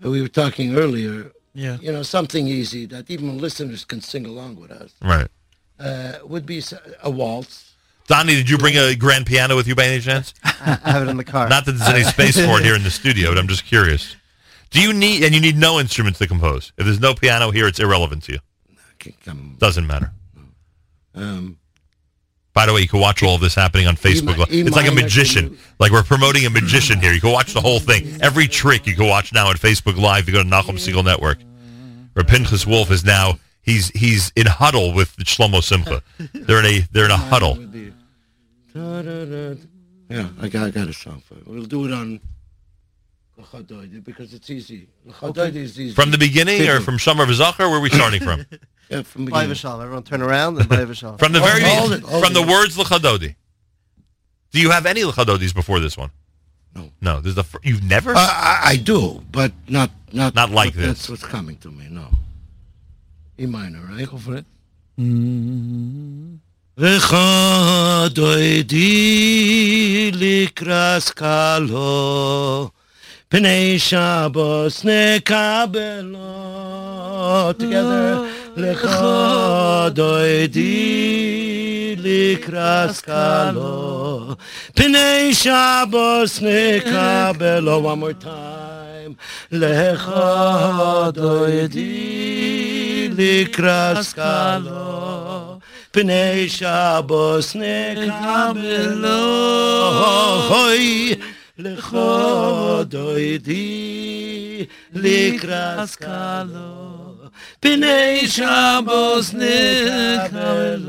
We were talking earlier. Yeah. You know, something easy that even listeners can sing along with us. Right. Uh, would be a waltz. Doni, did you bring a grand piano with you by any chance? *laughs* I have it in the car. Not that there's any space for it here in the studio, but I'm just curious. Do you need, and you need no instruments to compose? If there's no piano here, it's irrelevant to you. Doesn't matter. Um, By the way, you can watch all of this happening on Facebook. mi- E It's like a magician. Like we're promoting a magician here. You can watch the whole thing. Every trick you can watch now on Facebook Live. You go to Nachum Segal Network. Where Pinchas Wolf is now he's he's in huddle with Shlomo Simcha. They're in a they're in a huddle. *laughs* Yeah, I got, I got a song for it. We'll do it on because it's easy. L'chadoide is easy. From the beginning or from Summer of Zachar? Where are we starting from? *laughs* yeah, from the Bye beginning. Vishal. Everyone turn around and Vishal. From the very Hold it, hold from the words L'chadodi. Do you have any L'chadodis before this one? No. No. This is the fir- you've never. Uh, I, I do, but not not Not like but That's what's coming to me. No. E minor, right? Go for it. V'chadoidi likras kalo Pnei Shabbos nekabelot together. Lecha doidi likras kalo. Pnei Shabbos nekabelo. One more time. Lecha doidi likras kalo. Pnei Shabbos nekabelo. Hoi. לכודוי די לקרס קלו פני שבוס נקרלו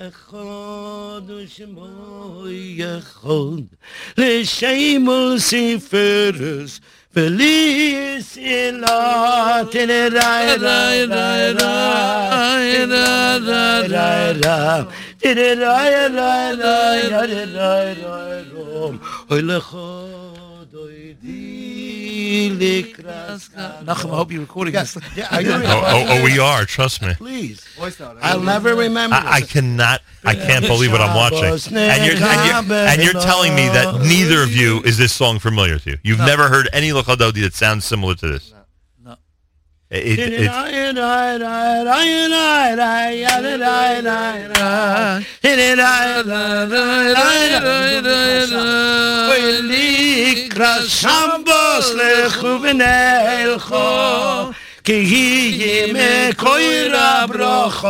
echod ושמו יחוד לשמול ספרס וליס אלת ראי ראי ראי ראי ראי ראי ראי Tere rai rai rai rai rai rai rom Oy lechod oy di Nachum, I hope you're recording this. Yeah, are you Oh, oh, oh, we are. Trust me. Please. I'll never remember. I, I cannot. I can't believe what I'm watching. And you're, and, you're, and you're telling me that neither of you is this song familiar to you. You've No. never heard any L'chadodi that sounds similar to this. No. It, it, it's, Shambos lechuvenelcho כי היא מקויר הברוכו.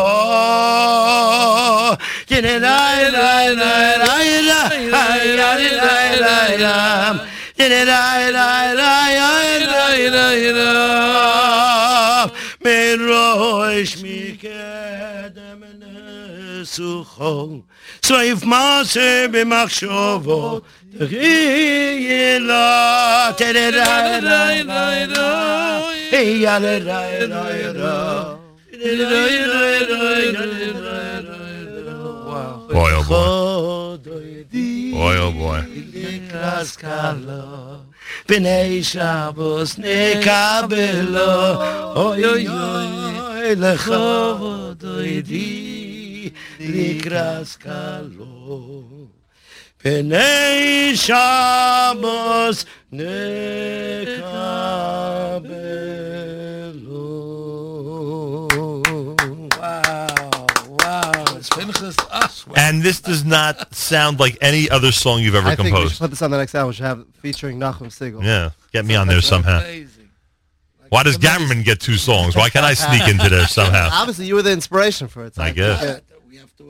תראי רי רי רי רי רי רי רי רי רם. תראי רי רי רי רי רי רם. מראש מקדם נסוכו. סויף מעשר במחשבו. תראי לו. תראי רי רי רי רי. Hey, ya, da, da, da, da. las kalo shabbos nekabelo. Oy oy oy lechavod oidi likras kalo. Shabbos nekabelo. And this does not sound like any other song you've ever I think we should composed. put this on the next album. We should have featuring Nachum Segal. Yeah, get me on there somehow. Why does Gamerman get two songs? Why can't I sneak into there *laughs* somehow? Obviously, you were the inspiration for it. so I think guess. that-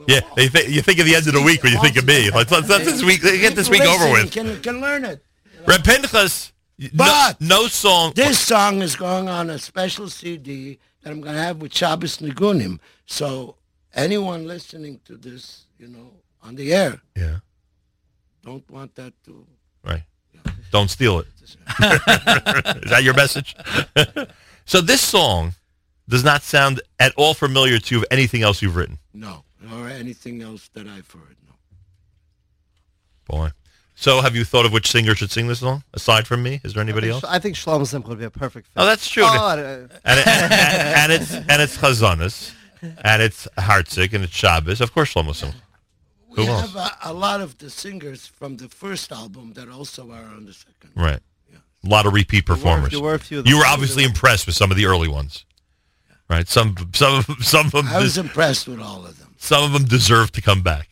Yeah, you, th- you think of the end of the week when you think of me. Let's, let's, let's this week, get this week over with. Can, can learn it. Reb Pinchas, no, But- no song. This song is going on a special CD that I'm going to have with Shabbos Nigunim. So anyone listening to this, you know, on the air, Yeah. don't want that to. Right. Don't steal it. *laughs* Is that your message? *laughs* so this song does not sound at all familiar to you of anything else you've written. No, or anything else that I've heard. No. Boy. So, have you thought of which singer should sing this song aside from me? Is there anybody else? I think Shlomo Simcha would be a perfect fit. Oh, that's true. Oh, and, uh, and, and, and it's *laughs* and it's Chazanis, and it's Hartzik, and it's Shabbos. Of course, Shlomo Simcha. Who we else? have a, a lot of the singers from the first album that also are on the second. Right. A lot of repeat There were- performers. there were a few you were singers obviously impressed with some of the early ones, right? Some some of some of them. I was des- impressed with all of them. some of them deserve to come back.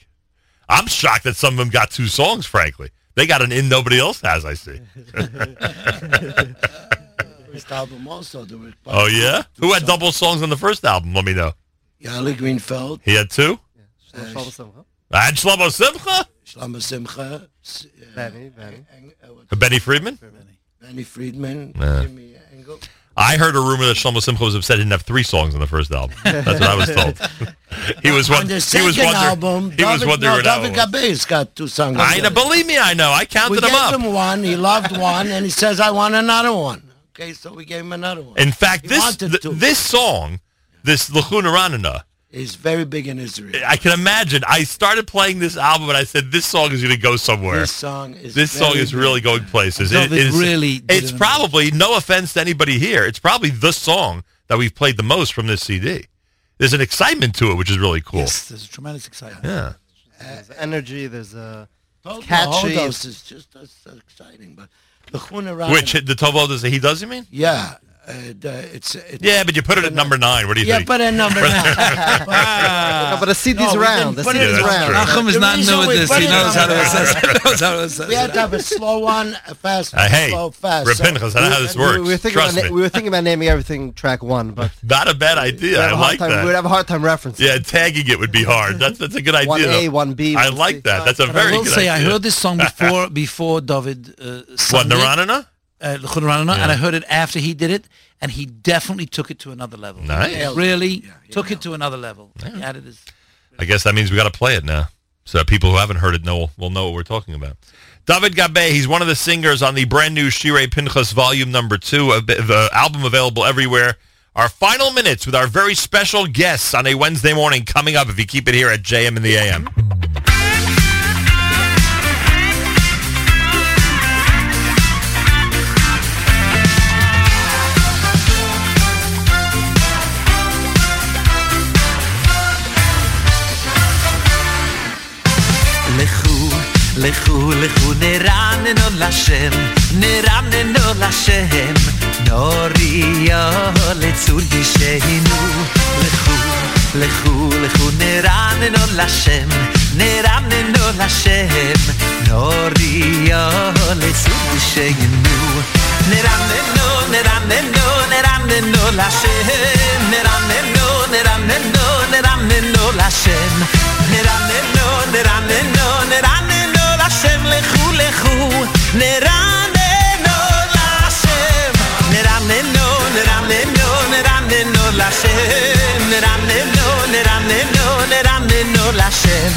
I'm shocked that some of them got two songs. Frankly, they got an in nobody else has. I see. *laughs* First album also. There were oh yeah, who had double songs on the first album? Let me know. Yali Greenfeld. He had two. Shlomo Simcha. And Shlomo Simcha, Shlomo Simcha. uh, Benny, Benny. Uh, Benny Friedman. Benny Friedman. Yeah. Jimmy Engel. I heard a rumor that Shlomo Simcha was upset he didn't have three songs on the first album. That's what I was told. *laughs* he was on one. the He second was wondering. album, he was David, wondering. no, David was. Gabe's got two songs. I know. Believe me, I know. I counted we them gave up. him one. He loved one, and he says, "I want another one." Okay, so we gave him another one. In fact, He this th- this song, this Lachuna Ranana, is very big in Israel. I can imagine. I started playing this album and I said, "This song is going to go somewhere." This song is This song very is big. really going places. David is, really It's an probably no offense to anybody here. It's probably the song that we've played the most from this CD. There's an excitement to it, which is really cool. Yes, there's tremendous excitement. Yeah. There's energy. There's a Total catchy. Hodos is just that's, that's exciting, but the Rana- Which the Tovo does he does you mean? Yeah, uh, it's, it's Yeah, but you put it at number nine. What do you yeah, think? put in number nine. *laughs* No, but the CD's No, we around. didn't The put it CD's in around. Nachum is The not new at this. He knows how to assess it. *laughs* Knows how to assess We had to have a slow one, a fast Uh, one, hey, slow, fast. Reb So- I know how this We- works. We were thinking Trust about me. na- we were thinking about naming everything track one, but Not a bad idea. we'd I have a hard like time, that. We'd have a hard time referencing. Yeah, tagging it would be hard. That's that's a good idea. One A, one B, I like that. That's a But very I will good say, I heard this song *laughs* before before David uh, What, sung. Naranana? Uh, L'chun Ranana, Yeah. and I heard it after he did it, and he definitely took it to another level. Nice. He really took it to another level. He added his I guess that means we got to play it now, so that people who haven't heard it know will know what we're talking about. David Gabe, he's one of the singers on the brand new Shirei Pinchas Volume Number Two, a bit- the album available everywhere. Our final minutes with our very special guests on a Wednesday morning coming up. If you keep it here at JM in the AM. לכו, לכו, khune ranen un lashen ranen un lashen dorriah let sud di sheinu leh khul leh khul khune ranen un lashen ranen un lashen dorriah let sud di sheinu net no net no no no no no no נרננו לשם, נרננו, נרננו, נרננו לשם, נרננו, נרננו, נרננו לשם,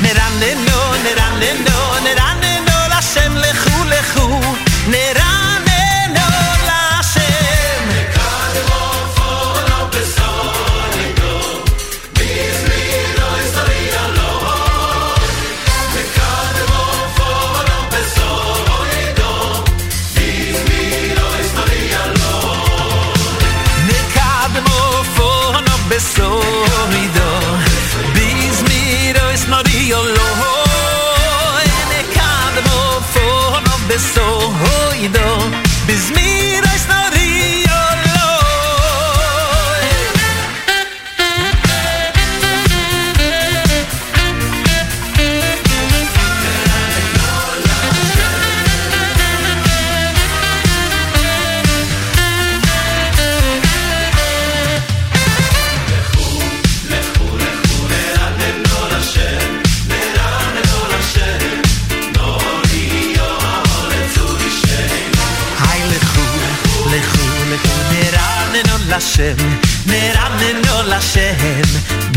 נרננו, נרננו, נרננו לשם, לכו,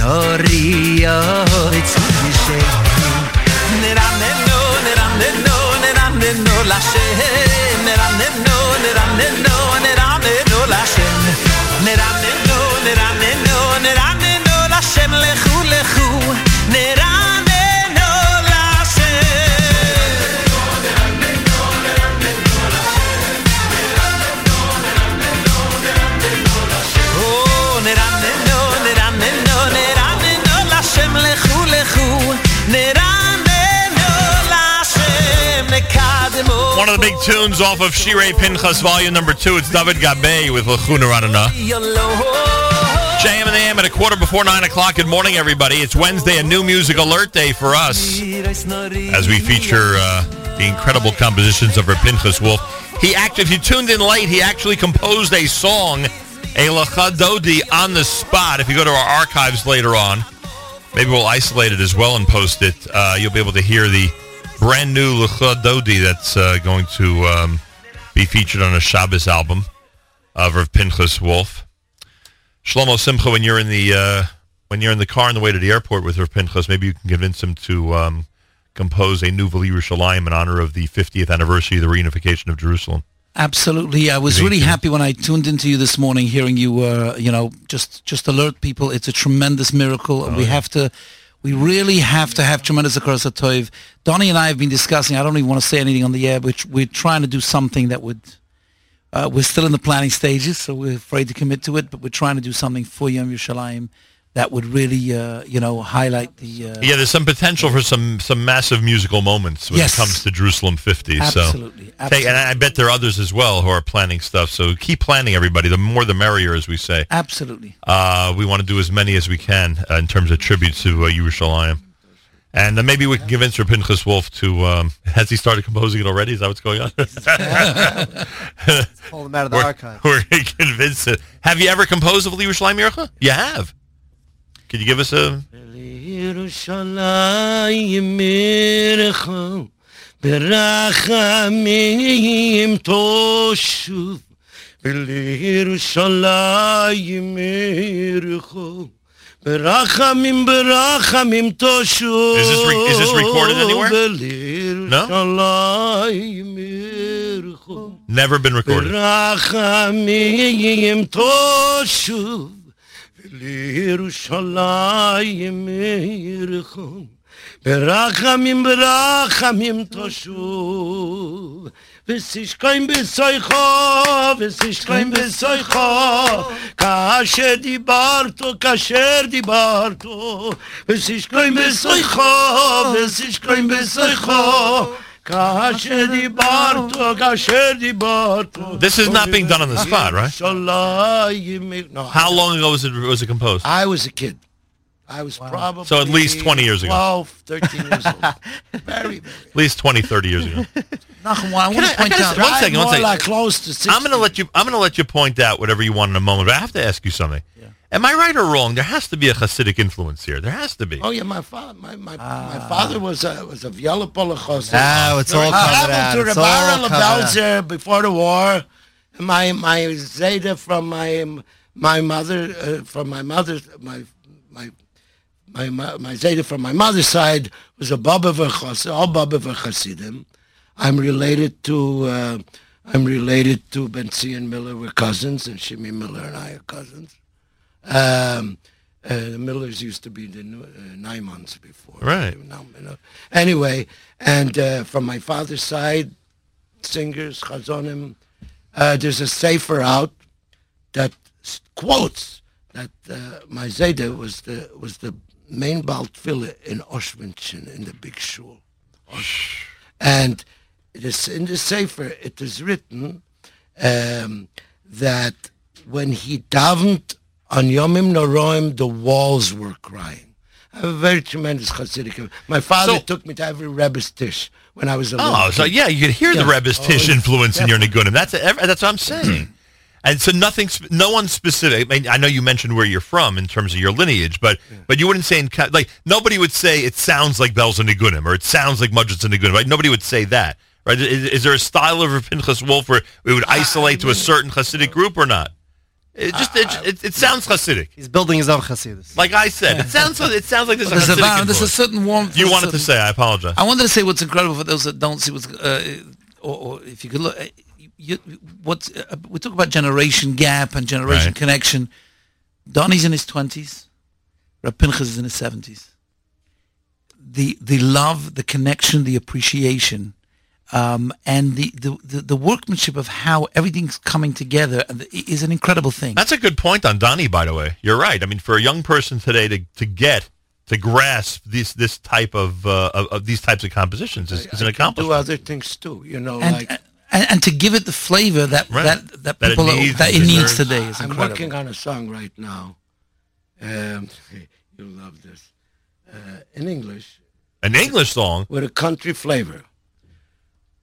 har jag the big tunes off of Shirei Pinchas Volume Number 2. It's David Gabe with Lachuna Ranana. JM and AM at a quarter before 9 o'clock. Good morning, everybody. It's Wednesday, a new music alert day for us as we feature uh, the incredible compositions of Pinchas Wolf. He act, If you tuned in late, he actually composed a song, a Lacha Dodi, on the spot. If you go to our archives later on, maybe we'll isolate it as well and post it. Uh, you'll be able to hear the brand new Lacha Dodi that's uh, going to um, be featured on a Shabbos album of Rav Pinchas Wolf. Shlomo Simcha, when you're in the uh, when you're in the car on the way to the airport with Rav Pinchas, maybe you can convince him to um, compose a new Yerushalayim in honor of the 50th anniversary of the reunification of Jerusalem. Absolutely. I was really happy when I tuned into you this morning, hearing you, uh, you know, just just alert people. It's a tremendous miracle, and we have to, we really have to have tremendous across the Tov. Doni and I have been discussing. I don't even want to say anything on the air, but we're trying to do something that would. Uh, we're still in the planning stages, so we're afraid to commit to it. But we're trying to do something for Yom Yerushalayim that would really, uh, you know, highlight the. Uh, Yeah, there's some potential for some some massive musical moments when Yes. it comes to Jerusalem 50. So Absolutely, Take- absolutely. and I bet there are others as well who are planning stuff. So keep planning, everybody. The more the merrier, as we say. Absolutely. Uh, we want to do as many as we can uh, in terms of tributes to uh, Yerushalayim. And uh, maybe we can convince Reb Pinchas Wolf to. Um, *laughs* has he started composing it already? Is that what's going on? Pull them out of the *laughs* we're, archive. We're *laughs* convinced. It. Have you ever composed a Yerushalayim Miracle? You have. Could you give us a? ירושלים עירך ברחמים תשוב ולירושלים עירך ברחמים ברחמים תשוב Is this re- is this recorded anywhere? ולירושלים עירך Never been recorded. ברחמים תשוב לירושלים ירחו ברחמים ברחמים תושו וסיש קוין בסויכו וסיש בסויכו כאשר דיברתו כאשר דיברתו וסיש קוין בסויכו וסיש בסויכו This is not being done on the spot, right? No, How long ago was it was it composed? I was a kid. I was wow. probably so at least 20 years ago. 12, 13 years old. *laughs* very, very. At least 20, 30 years ago. *laughs* I point out one second? One second. I'm going to let you. I'm going to let you point out whatever you want in a moment. But I have to ask you something. Yeah. Am I right or wrong? There has to be a Hasidic influence here. There has to be. Oh yeah, my father, my my, my father was a was a Viola Polachos. Ah, it's all coming out. to the It's all barrel of coming out. Belzer before the war. My my Zeta from my my mother uh, from my mother my my my my, my Zeta from my mother's side was a Baba V'chas, all Baba V'chasidim. I'm related to uh, I'm related to Benzi and Miller. We're cousins, and Shimi Miller and I are cousins. Um, uh, the Millers used to be the uh, Nymans before. Right. Now, you know. Anyway, and uh, from my father's side, singers, chazonim, uh, there's a sefer out that quotes that uh, my Zayda was the was the main Baal Tefillah in Auschwitz in, the big shul. Ausch- And it is in the sefer it is written um, that when he davened on Yomim Noroim, the walls were crying. I have a very tremendous Hasidic. My father So- took me to every Rebbe's tish when I was a Oh, little so yeah, you could hear the Yeah. Rebbe's Oh, Tish yeah. influence in your Nigunim. That's ev- that's what I'm saying. Hmm. and so nothing, no one specific. I, mean, I know you mentioned where you're from in terms of your lineage, but but you wouldn't say in like nobody would say it sounds like Bells and Nigunim or it sounds like Mudgets and Nigunim. Right? Nobody would say that. Right? Is, is there a style of Pinchas Wolf where we would ah, isolate to a certain Hasidic group or not? It just it, it, it sounds Hasidic. He's building his own Hasidus. Like I said, it sounds it sounds like there's, There's a a, Hasidic va- there's a certain warmth. You there's a wanted to say. I apologize. I wanted to say what's incredible for those that don't see what's, uh, or, or if you could look, uh, you, what's uh, we talk about generation gap and generation Right. connection. Doni's in his twenties, Rab Pinchas is in his seventies. The the love, the connection, the appreciation, um, and the, the, the, the workmanship of how everything's coming together is an incredible thing. That's a good point on Doni, by the way. You're right. I mean, for a young person today to, to get to grasp this this type of uh, of, of these types of compositions is, is an accomplishment. do accomplishment. other things too. You know, And, like and, and to give it the flavor that Right. that, that That it people needs that it needs today is I'm incredible. working on a song right now. Um, *laughs* you'll love this. Uh, in English, An English song. with a country flavor.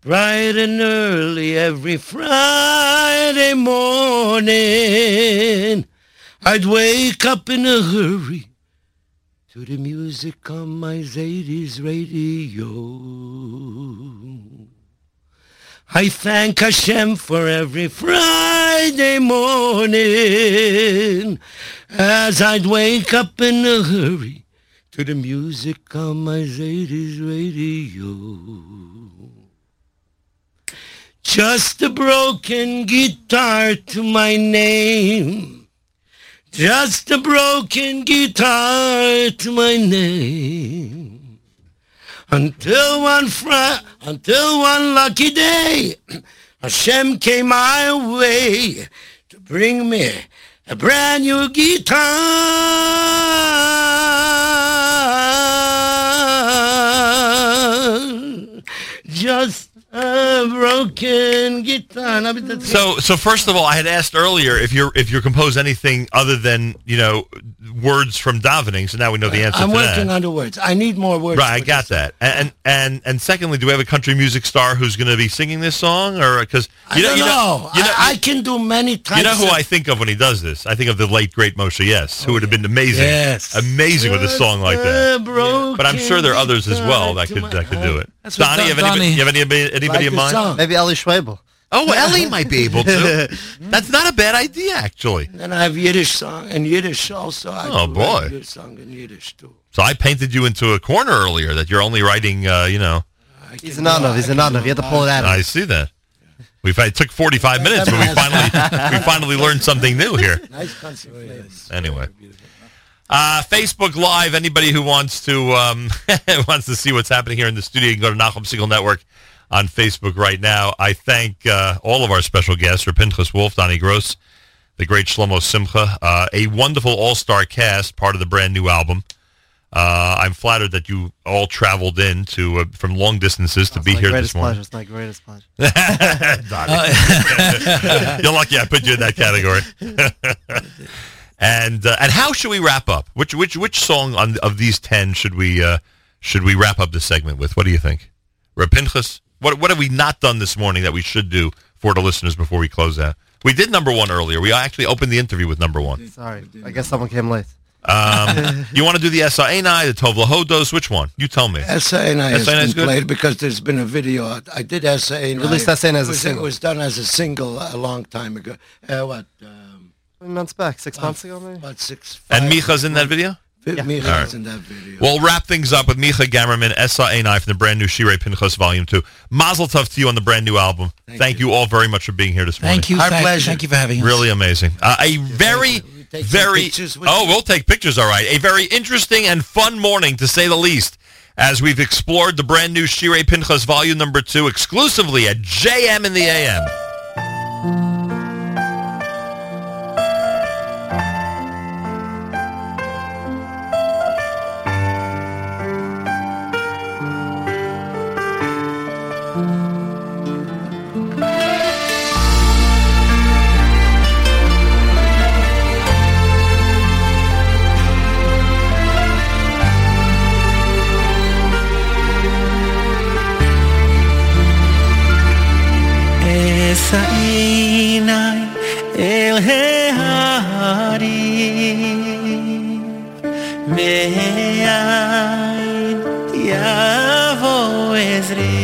Bright and early every Friday morning, I'd wake up in a hurry to the music on my Zadie's radio. I thank Hashem for every Friday morning as I'd wake up in a hurry to the music on my Zadie's radio. Just a broken guitar to my name. Just a broken guitar to my name. Until one fri- until one lucky day, Hashem came my way to bring me a brand new guitar. Just a broken guitar. Now, but that's- So, so first of all, I had asked earlier if you're if you're compose anything other than you know words from davening. So now we know the answer I'm working that. on the words. I need more words. Right, I got that. And and and secondly, do we have a country music star who's going to be singing this song, or uh, because I don't know. I, I can do many types. You know who of- I think of when he does this? I think of the late great Moshe Yess, who oh, would have been amazing, Yes. amazing with a song like that. But I'm sure there are others as well that could that could do it. That's what Doni, you have Don- anybody, you have anybody, anybody in mind? Maybe Ellie Schwebel. Oh, Ellie might be able to. *laughs* That's not a bad idea, actually. And I have Yiddish song and Yiddish also. I Oh, boy. write Yiddish song in Yiddish too. So I painted you into a corner earlier that you're only writing, uh, you know. He's an honor. He's an honor. You have to pull it out. I see that. We've had, it took 45 minutes, but we *laughs* finally we finally learned something new here. Nice country flavors. Anyway. Uh, Facebook Live. Anybody who wants to um, *laughs* wants to see what's happening here in the studio, you can go to Nachum Segal Network on Facebook right now. I thank uh, all of our special guests, Pinchas Wolf, Doni Gross, the great Shlomo Simcha, uh, a wonderful all-star cast, part of the brand new album. Uh, I'm flattered that you all traveled in to uh, from long distances to be here this morning. pleasure. It's my greatest pleasure. *laughs* *laughs* Doni. You're lucky I put you in that category. And uh, and how should we wrap up? Which which which song on of these ten should we uh, should we wrap up the segment with? What do you think, Rapinchas? What what have we not done this morning that we should do for the listeners before we close out? We did number one earlier. We actually opened the interview with number one. Sorry, I guess someone came late. Um, *laughs* you want to do the S.A.N.I., the Tov Lahodos? Which one? You tell me. S.A.N.I. has S.A.N.I. been is good? played because there's been a video. out. I did S.A.N.I. Released S.A.N.I. as a It was- single. It was done as a single a long time ago. Uh, what? Three months back, six months ago, maybe. About six. And Micha's in that video? Yeah. Micha's All right. in that video. We'll wrap things up with Micha Gamerman, S.A.N.I. from the brand new Shirei Pinchas Volume 2. Mazel tov to you on the brand new album. Thank, you. all very much for being here this morning. Thank you. Our thank, Thank you for having us. Really amazing. Uh, a very, take very. Oh, we'll take pictures, all right. A very interesting and fun morning, to say the least, as we've explored the brand new Shirei Pinchas Volume Number 2 exclusively at JM in the AM. sa inay elhehari meain tiavo ezri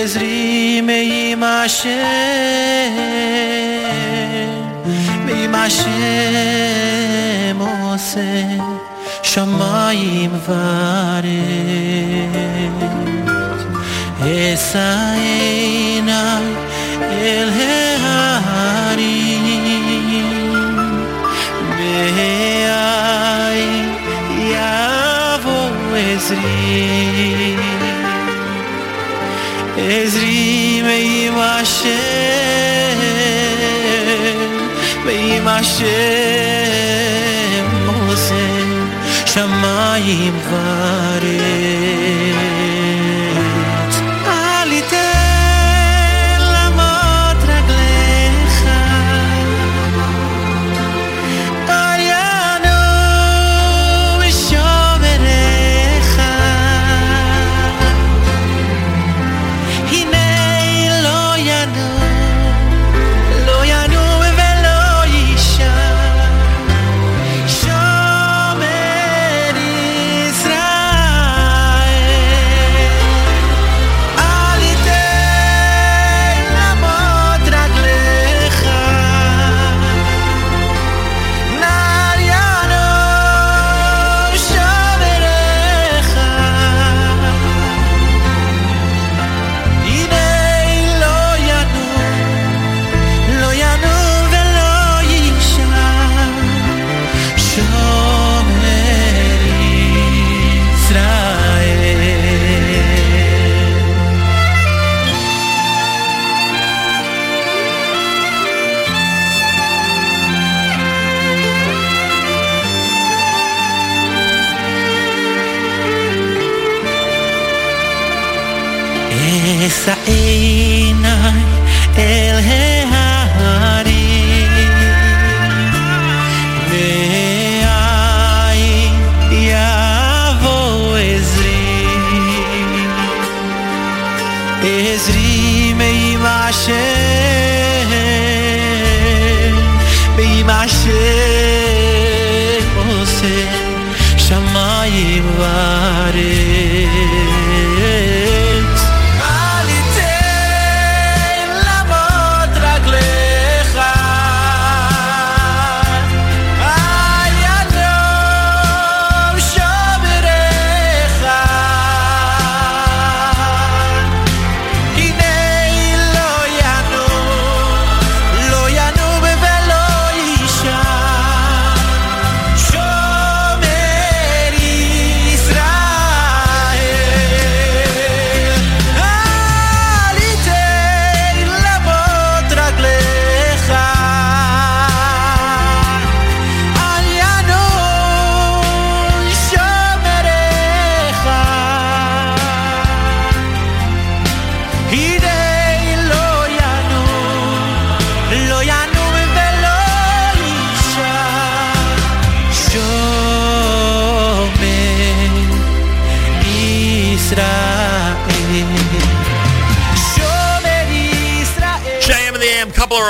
ezri meim Hashem meim Hashem oseh shamayim vareh Hosanna El Harim Be'ai Yavo Ezri Ezri Me'im Hashem Me'im Hashem Moshe Shamayim Vah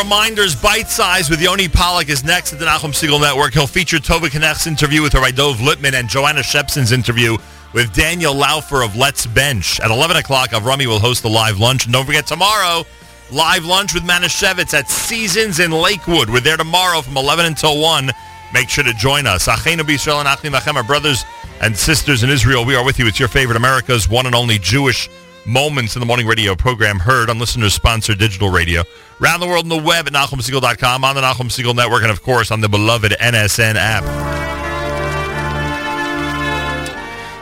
reminders. Bite Size with Yoni Pollock is next at the Nachum Segal Network. He'll feature Tova Knecht's interview with Rabbi Dov Lipman and Joanna Shepson's interview with Daniel Laufer of Let's Bench. At 11 o'clock, Avrami will host the live lunch. And don't forget tomorrow, live lunch with Manischewitz at Seasons in Lakewood. We're there tomorrow from 11 until 1. Make sure to join us. Achenu B'Yisrael and Achim Lachem, our brothers and sisters in Israel. We are with you. It's your favorite America's one and only Jewish Moments in the Morning radio program heard on listeners-sponsored digital radio. Around the world on the web at NachumSegal.com, on the Nachum Segal Network, and of course on the beloved NSN app.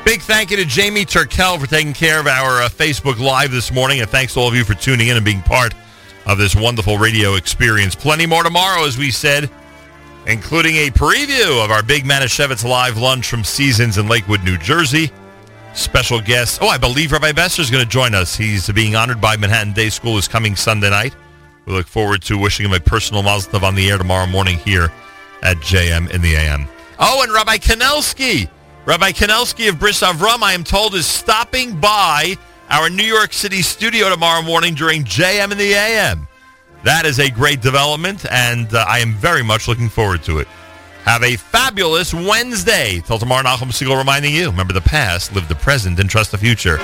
Big thank you to Jamie Turkel for taking care of our uh, Facebook Live this morning, and thanks to all of you for tuning in and being part of this wonderful radio experience. Plenty more tomorrow, as we said, including a preview of our big Manischewitz live lunch from Seasons in Lakewood, New Jersey. Special guest. Oh, I believe Rabbi Besser is going to join us. He's being honored by Manhattan Day School is coming Sunday night. We look forward to wishing him a personal mazel tov on the air tomorrow morning here at JM in the AM. Oh, and Rabbi Kanelsky. Rabbi Kanelsky of Bris Avram, I am told, is stopping by our New York City studio tomorrow morning during JM in the AM. That is a great development, and uh, I am very much looking forward to it. Have a fabulous Wednesday. Till tomorrow, Nachum Segal reminding you, remember the past, live the present, and trust the future.